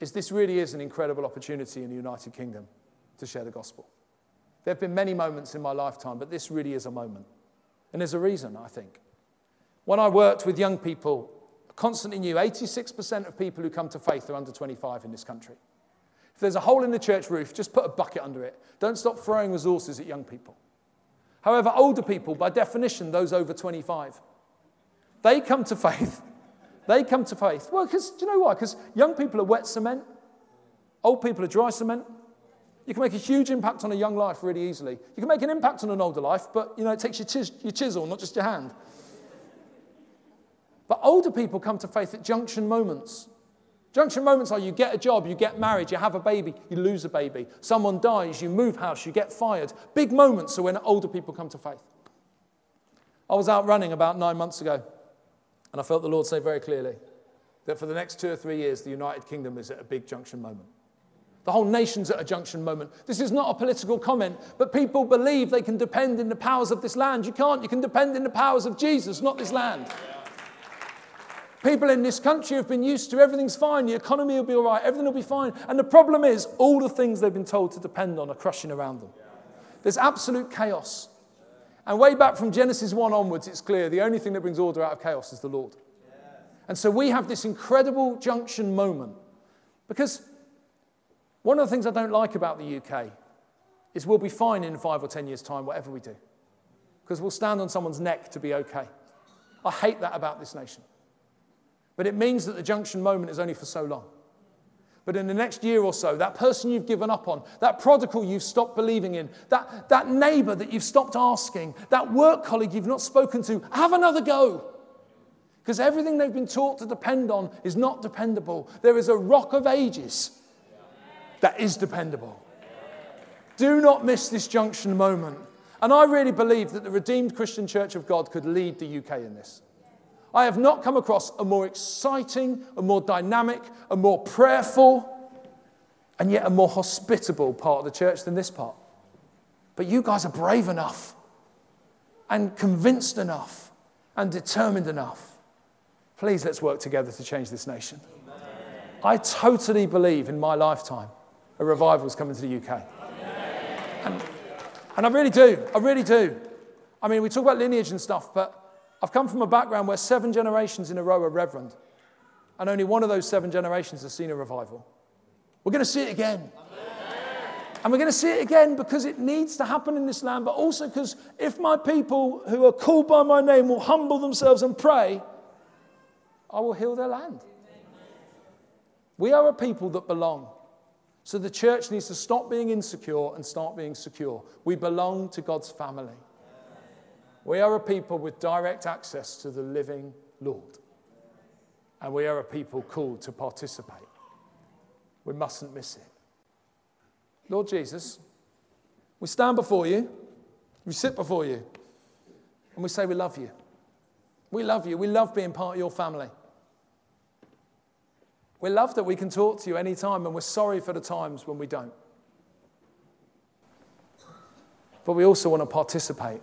Speaker 4: is this really is an incredible opportunity in the United Kingdom to share the gospel. There have been many moments in my lifetime, but this really is a moment. And there's a reason, I think. When I worked with young people, I constantly knew 86% of people who come to faith are under 25 in this country. If there's a hole in the church roof, just put a bucket under it. Don't stop throwing resources at young people. However, older people, by definition, those over 25, they come to faith. They come to faith. Well, because do you know why? Because young people are wet cement, old people are dry cement. You can make a huge impact on a young life really easily. You can make an impact on an older life, but you know, it takes your, chis- your chisel, not just your hand. But older people come to faith at junction moments. Junction moments are you get a job, you get married, you have a baby, you lose a baby. Someone dies, you move house, you get fired. Big moments are when older people come to faith. I was out running about nine months ago, and I felt the Lord say very clearly that for the next two or three years, the United Kingdom is at a big junction moment. The whole nation's at a junction moment. This is not a political comment, but people believe they can depend in the powers of this land. You can't. You can depend in the powers of Jesus, not this land. People in this country have been used to everything's fine, the economy will be all right, everything will be fine. And the problem is, all the things they've been told to depend on are crushing around them. There's absolute chaos. And way back from Genesis 1 onwards, it's clear the only thing that brings order out of chaos is the Lord. And so we have this incredible junction moment because one of the things I don't like about the UK is we'll be fine in five or ten years' time, whatever we do, because we'll stand on someone's neck to be okay. I hate that about this nation. But it means that the junction moment is only for so long. But in the next year or so, that person you've given up on, that prodigal you've stopped believing in, that, that neighbor that you've stopped asking, that work colleague you've not spoken to, have another go. Because everything they've been taught to depend on is not dependable. There is a rock of ages that is dependable. Do not miss this junction moment. And I really believe that the Redeemed Christian Church of God could lead the UK in this. I have not come across a more exciting, a more dynamic, a more prayerful, and yet a more hospitable part of the church than this part. But you guys are brave enough, and convinced enough, and determined enough. Please let's work together to change this nation. I totally believe in my lifetime a revival is coming to the UK. And, and I really do. I really do. I mean, we talk about lineage and stuff, but I've come from a background where seven generations in a row are reverend, and only one of those seven generations has seen a revival. We're going to see it again. And we're going to see it again because it needs to happen in this land, but also because if my people who are called by my name will humble themselves and pray, I will heal their land. We are a people that belong. So the church needs to stop being insecure and start being secure. We belong to God's family. We are a people with direct access to the living Lord. And we are a people called to participate. We mustn't miss it. Lord Jesus, we stand before you, we sit before you, and we say, We love you. We love you. We love being part of your family. We love that we can talk to you anytime, and we're sorry for the times when we don't. But we also want to participate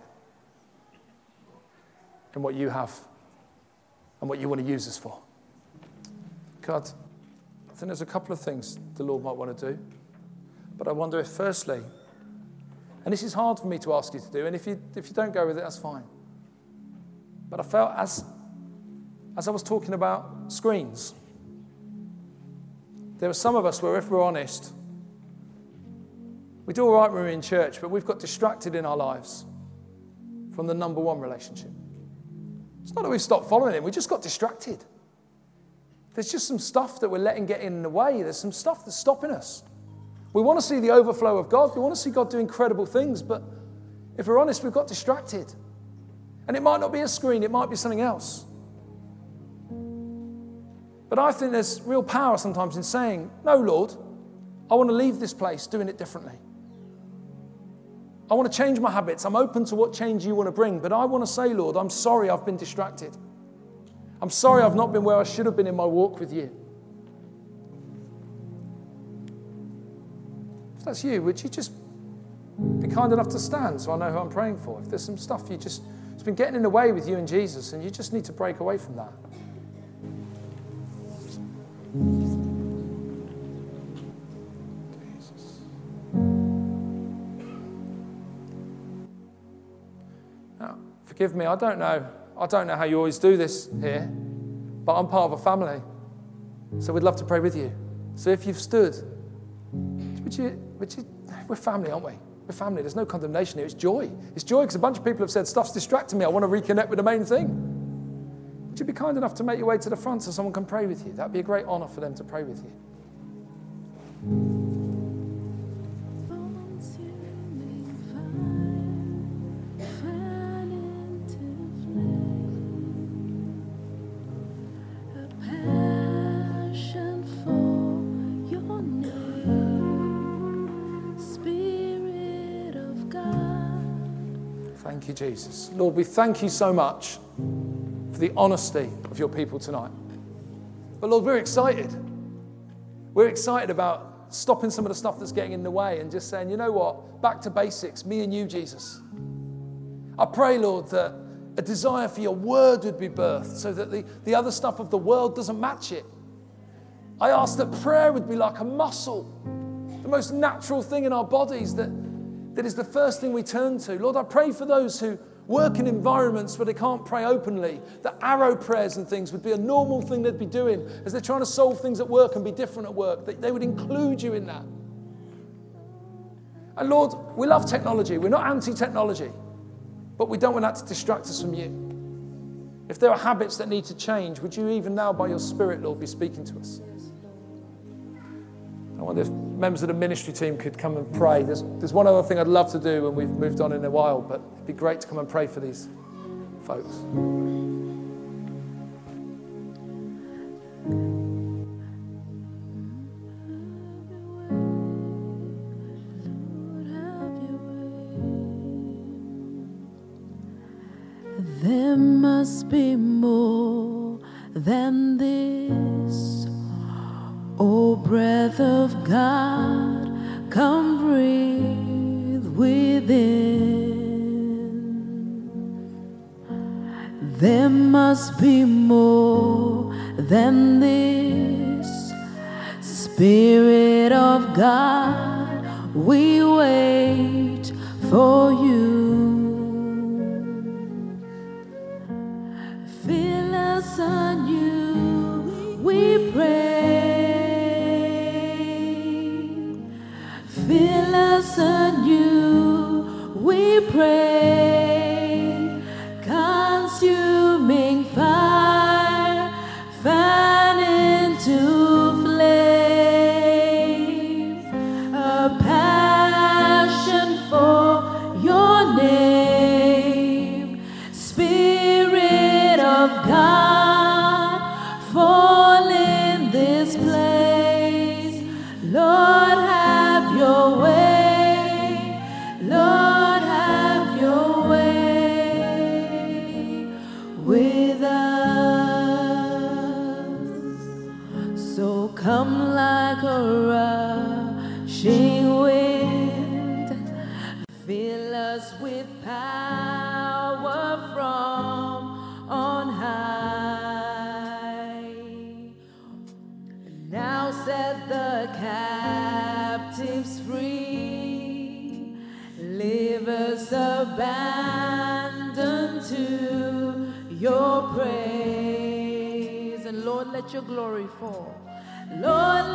Speaker 4: in what you have and what you want to use us for. God, I think there's a couple of things the Lord might want to do. But I wonder if, firstly, and this is hard for me to ask you to do, and if you, if you don't go with it, that's fine. But I felt as, as I was talking about screens, there are some of us where, if we're honest, we do all right when we're in church, but we've got distracted in our lives from the number one relationship. It's not that we've stopped following Him, we just got distracted. There's just some stuff that we're letting get in the way. There's some stuff that's stopping us. We want to see the overflow of God. We want to see God do incredible things. But if we're honest, we've got distracted. And it might not be a screen, it might be something else. But I think there's real power sometimes in saying, No, Lord, I want to leave this place doing it differently. I want to change my habits. I'm open to what change you want to bring. But I want to say, Lord, I'm sorry I've been distracted. I'm sorry I've not been where I should have been in my walk with you. If that's you, would you just be kind enough to stand so I know who I'm praying for? If there's some stuff you just, it's been getting in the way with you and Jesus, and you just need to break away from that. Now, forgive me, I don't know I don't know how you always do this here, but I'm part of a family. So we'd love to pray with you. So if you've stood, would you, would you, we're family, aren't we? We're family. There's no condemnation here. It's joy. It's joy because a bunch of people have said, stuff's distracting me. I want to reconnect with the main thing. Would you be kind enough to make your way to the front so someone can pray with you? That'd be a great honor for them to pray with you. Thank you, Jesus. Lord, we thank you so much for the honesty of your people tonight. But Lord, we're excited. We're excited about stopping some of the stuff that's getting in the way and just saying, you know what? Back to basics, me and you, Jesus. I pray, Lord, that a desire for your word would be birthed so that the, the other stuff of the world doesn't match it. I ask that prayer would be like a muscle, the most natural thing in our bodies that that is the first thing we turn to. Lord, I pray for those who work in environments where they can't pray openly, that arrow prayers and things would be a normal thing they'd be doing as they're trying to solve things at work and be different at work, that they would include you in that. And Lord, we love technology. We're not anti technology, but we don't want that to distract us from you. If there are habits that need to change, would you even now, by your Spirit, Lord, be speaking to us? I wonder if members of the ministry team could come and pray. There's, there's one other thing I'd love to do, and we've moved on in a while, but it'd be great to come and pray for these folks.
Speaker 5: There must be more than this. O breath of God, come breathe within. There must be more than this. Spirit of God, we wait for you. Pray. Your glory fall. Lord,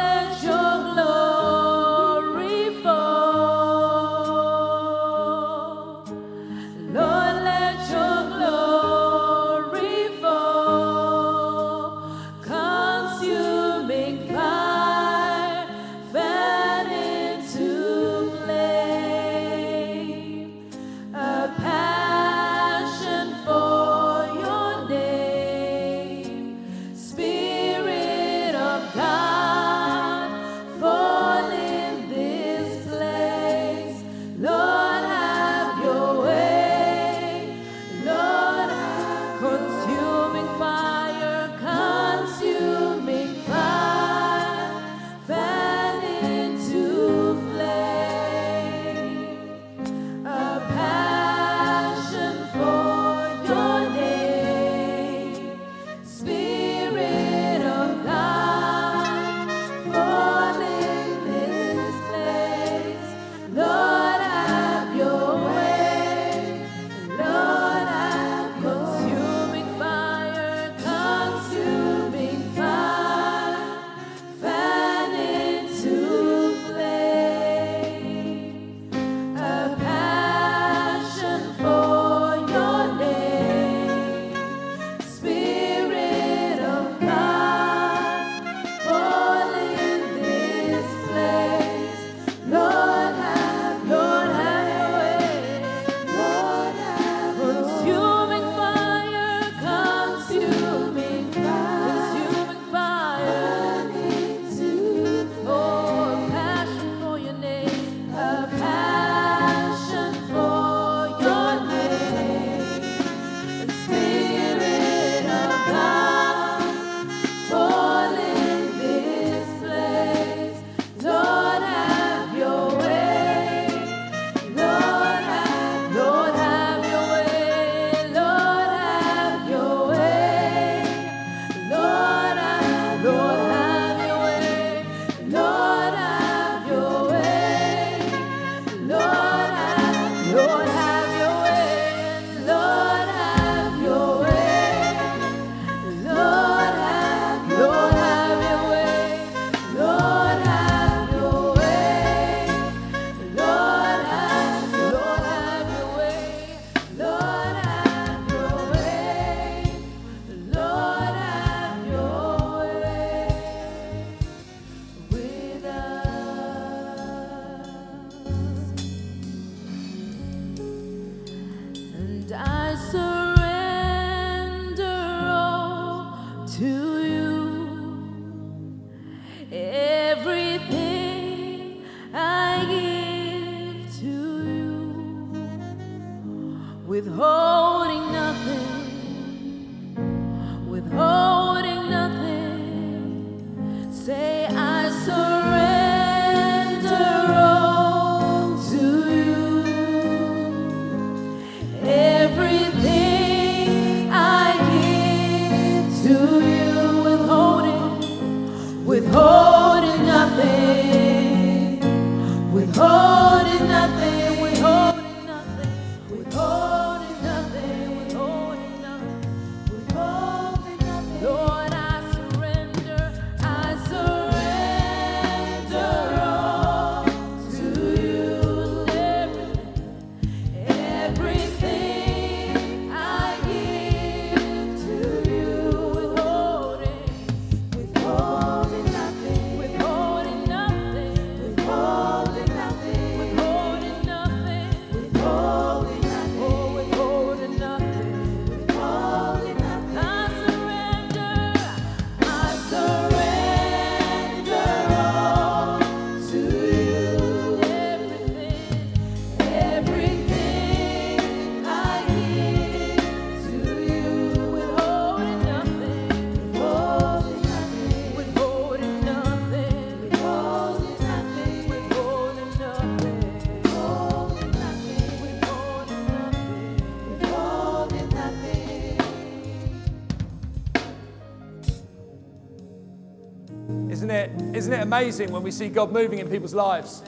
Speaker 4: isn't it amazing when we see God moving in people's lives?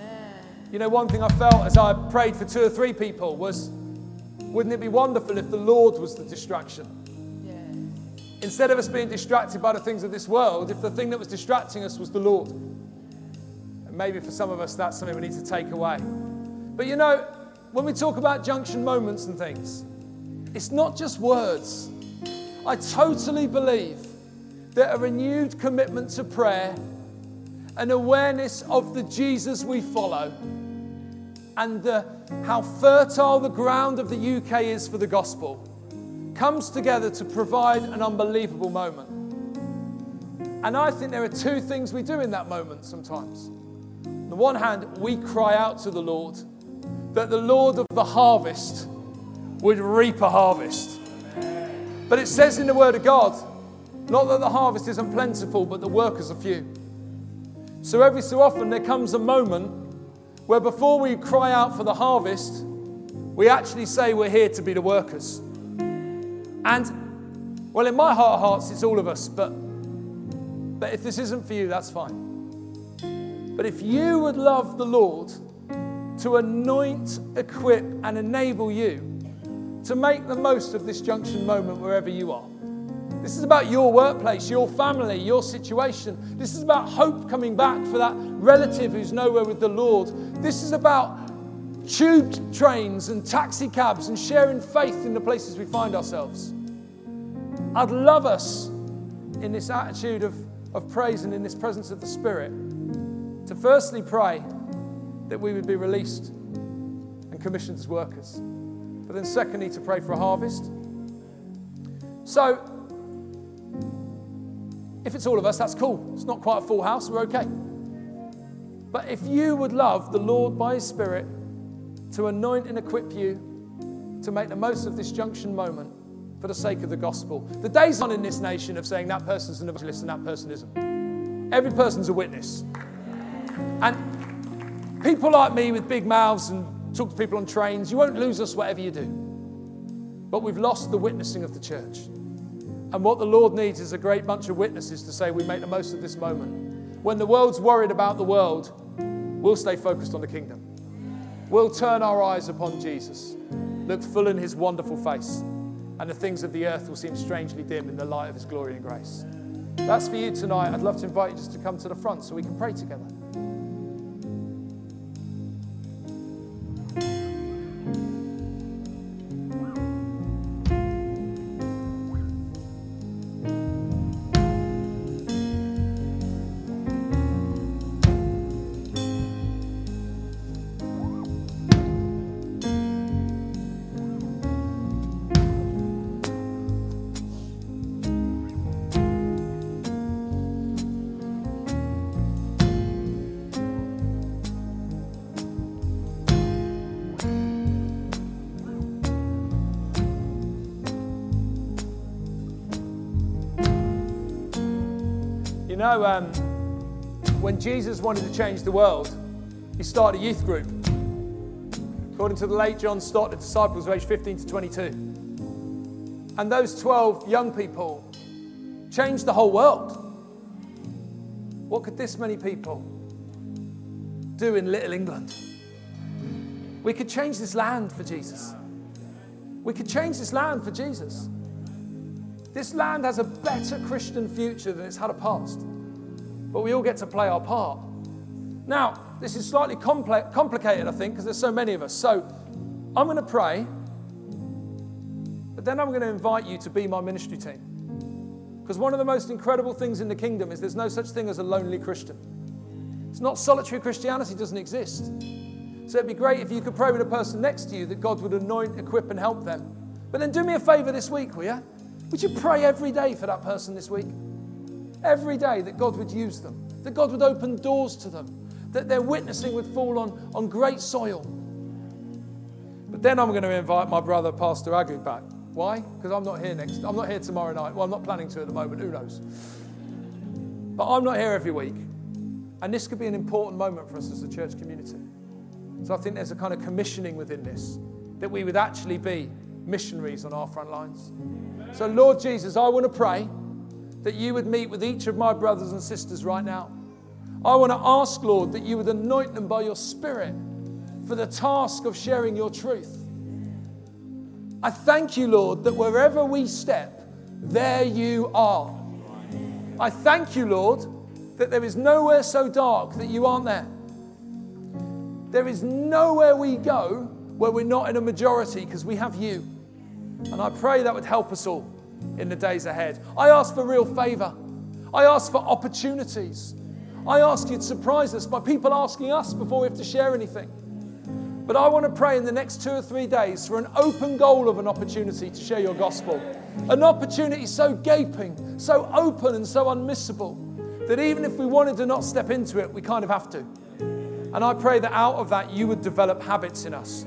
Speaker 4: You know, one thing I felt as I prayed for two or three people was wouldn't it be wonderful if the Lord was the distraction? Instead of us being distracted by the things of this world, if the thing that was distracting us was the Lord. And maybe for some of us, that's something we need to take away. But you know, when we talk about junction moments and things, it's not just words. I totally believe that a renewed commitment to prayer, an awareness of the Jesus we follow, and the, how fertile the ground of the UK is for the gospel comes together to provide an unbelievable moment. And I think there are two things we do in that moment sometimes. On the one hand, we cry out to the Lord that the Lord of the harvest would reap a harvest. But it says in the Word of God, not that the harvest isn't plentiful, but the workers are few. So every so often there comes a moment where before we cry out for the harvest, we actually say we're here to be the workers. And, well, in my heart of hearts, it's all of us, but, but if this isn't for you, that's fine. But if you would love the Lord to anoint, equip, and enable you to make the most of this junction moment wherever you are. This is about your workplace, your family, your situation. This is about hope coming back for that relative who's nowhere with the Lord. This is about tube trains and taxi cabs and sharing faith in the places we find ourselves. I'd love us in this attitude of, of praise and in this presence of the Spirit to firstly pray that we would be released and commissioned as workers. But then, secondly, to pray for a harvest. So, if it's all of us, that's cool. It's not quite a full house, we're okay. But if you would love the Lord by His Spirit to anoint and equip you to make the most of this junction moment for the sake of the gospel, the days on in this nation of saying that person's an evangelist and that person isn't. Every person's a witness. And people like me with big mouths and talk to people on trains, you won't lose us whatever you do. But we've lost the witnessing of the church. And what the Lord needs is a great bunch of witnesses to say we make the most of this moment. When the world's worried about the world, we'll stay focused on the kingdom. We'll turn our eyes upon Jesus, look full in his wonderful face, and the things of the earth will seem strangely dim in the light of his glory and grace. That's for you tonight. I'd love to invite you just to come to the front so we can pray together. Know, um, when Jesus wanted to change the world, he started a youth group. According to the late John Stott, the disciples were aged 15 to 22. And those 12 young people changed the whole world. What could this many people do in little England? We could change this land for Jesus. We could change this land for Jesus. This land has a better Christian future than it's had a past. But we all get to play our part. Now, this is slightly complex, complicated, I think, because there's so many of us. So I'm going to pray, but then I'm going to invite you to be my ministry team. Because one of the most incredible things in the kingdom is there's no such thing as a lonely Christian. It's not solitary Christianity doesn't exist. So it'd be great if you could pray with a person next to you that God would anoint, equip, and help them. But then do me a favor this week, will you? Would you pray every day for that person this week? Every day that God would use them, that God would open doors to them, that their witnessing would fall on, on great soil. But then I'm going to invite my brother, Pastor Agu, back. Why? Because I'm not here next. I'm not here tomorrow night. Well, I'm not planning to at the moment. Who knows? But I'm not here every week. And this could be an important moment for us as a church community. So I think there's a kind of commissioning within this that we would actually be missionaries on our front lines. So, Lord Jesus, I want to pray that you would meet with each of my brothers and sisters right now. I want to ask, Lord, that you would anoint them by your Spirit for the task of sharing your truth. I thank you, Lord, that wherever we step, there you are. I thank you, Lord, that there is nowhere so dark that you aren't there. There is nowhere we go where we're not in a majority because we have you. And I pray that would help us all in the days ahead. I ask for real favor. I ask for opportunities. I ask you to surprise us by people asking us before we have to share anything. But I want to pray in the next two or three days for an open goal of an opportunity to share your gospel. An opportunity so gaping, so open, and so unmissable that even if we wanted to not step into it, we kind of have to. And I pray that out of that, you would develop habits in us.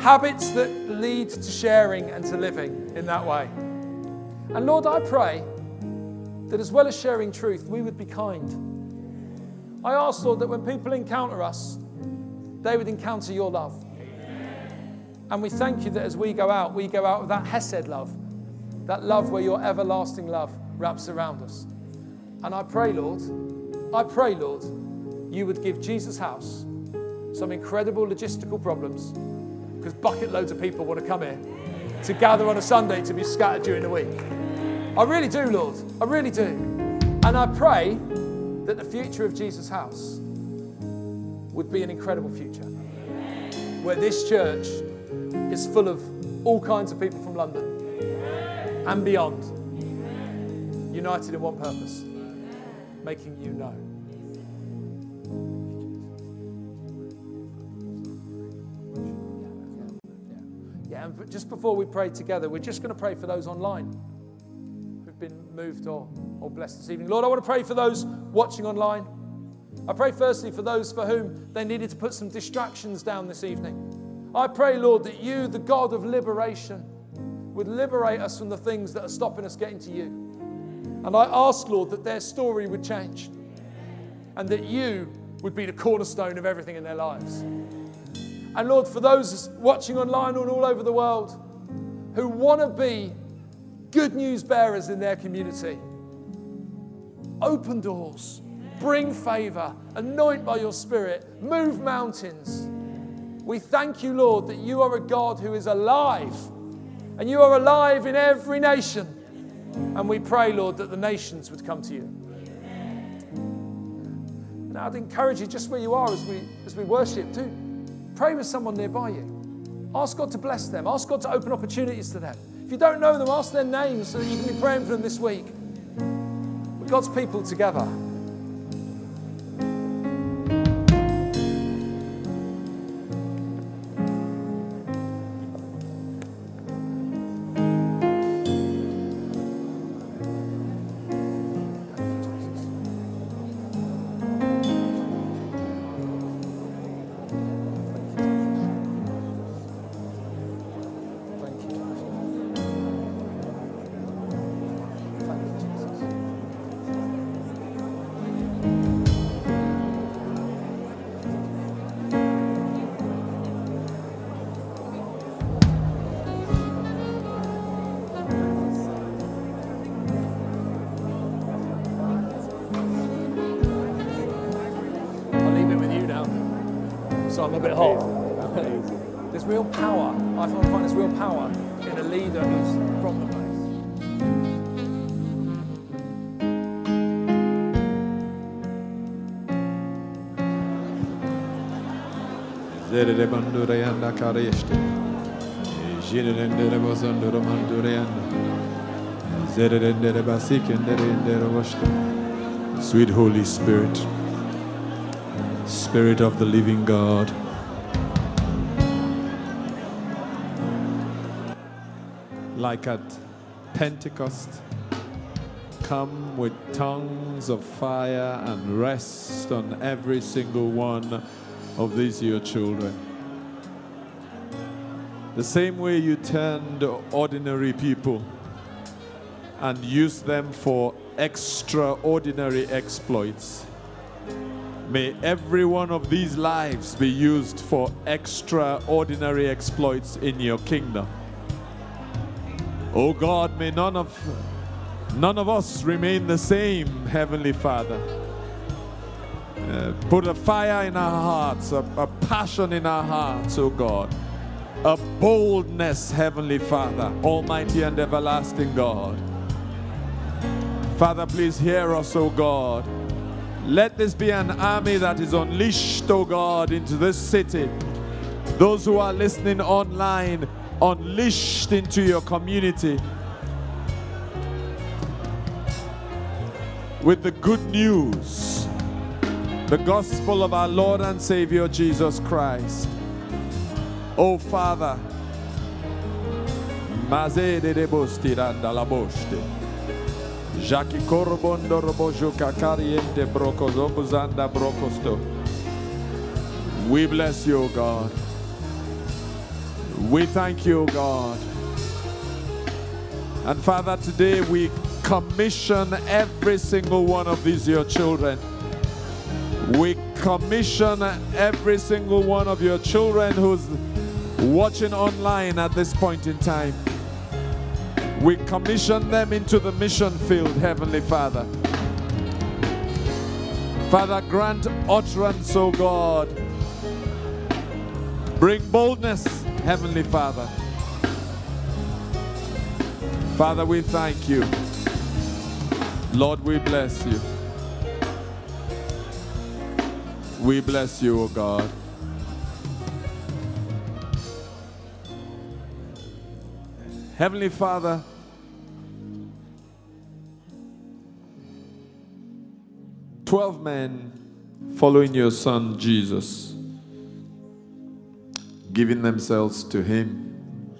Speaker 4: Habits that lead to sharing and to living in that way. And Lord, I pray that as well as sharing truth, we would be kind. I ask, Lord, that when people encounter us, they would encounter your love. And we thank you that as we go out, we go out with that Hesed love, that love where your everlasting love wraps around us. And I pray, Lord, I pray, Lord, you would give Jesus House some incredible logistical problems because bucket loads of people want to come here to gather on a Sunday to be scattered during the week. I really do, Lord. I really do. And I pray that the future of Jesus House would be an incredible future where this church is full of all kinds of people from London and beyond, united in one purpose making you known. And just before we pray together, we're just going to pray for those online who've been moved or, or blessed this evening. Lord, I want to pray for those watching online. I pray firstly for those for whom they needed to put some distractions down this evening. I pray, Lord, that you, the God of liberation, would liberate us from the things that are stopping us getting to you. And I ask, Lord, that their story would change and that you would be the cornerstone of everything in their lives. And Lord, for those watching online and all over the world who want to be good news bearers in their community, open doors, bring favor, anoint by your Spirit, move mountains. We thank you, Lord, that you are a God who is alive and you are alive in every nation. And we pray, Lord, that the nations would come to you. Now, I'd encourage you just where you are as we, as we worship, to pray with someone nearby you. Ask God to bless them. Ask God to open opportunities to them. If you don't know them, ask their names so that you can be praying for them this week. We're God's people together. So I'm a bit hot. There's real power. I find there's real power in a leader who's from the place.
Speaker 2: Sweet Holy Spirit, Spirit of the living God. Like at Pentecost, come with tongues of fire and rest on every single one of these your children. The same way you turned ordinary people and used them for extraordinary exploits. May every one of these lives be used for extraordinary exploits in your kingdom. Oh God, may none of none of us remain the same, Heavenly Father. Uh, put a fire in our hearts, a, a passion in our hearts, oh God. A boldness, Heavenly Father, Almighty and everlasting God. Father, please hear us, oh God. Let this be an army that is unleashed, oh God, into this city. Those who are listening online, unleashed into your community with the good news, the gospel of our Lord and Savior Jesus Christ. Oh Father, Mazede de la. Jackie Corbondo Robojo Kakariente Brocosto. We bless you, God. We thank you, God. And Father, today we commission every single one of these your children. We commission every single one of your children who's watching online at this point in time. We commission them into the mission field, Heavenly Father. Father, grant utterance, O God. Bring boldness, Heavenly Father. Father, we thank you. Lord, we bless you. We bless you, O God. Heavenly Father, twelve men following your Son Jesus, giving themselves to Him,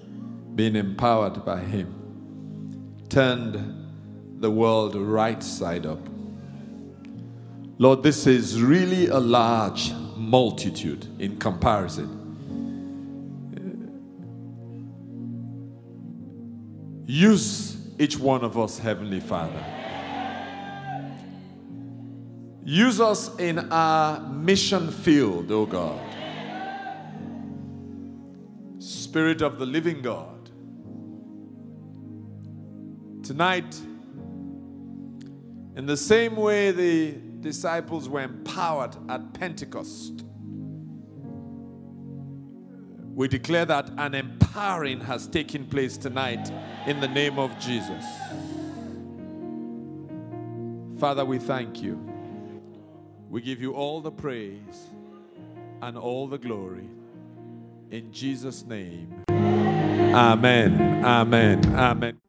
Speaker 2: being empowered by Him, turned the world right side up. Lord, this is really a large multitude in comparison. Use each one of us, Heavenly Father. Use us in our mission field, oh God. Spirit of the living God. Tonight, in the same way the disciples were empowered at Pentecost, we declare that an empowering has taken place tonight in the name of Jesus. Father, we thank you. We give you all the praise and all the glory. In Jesus' name. Amen. Amen. Amen.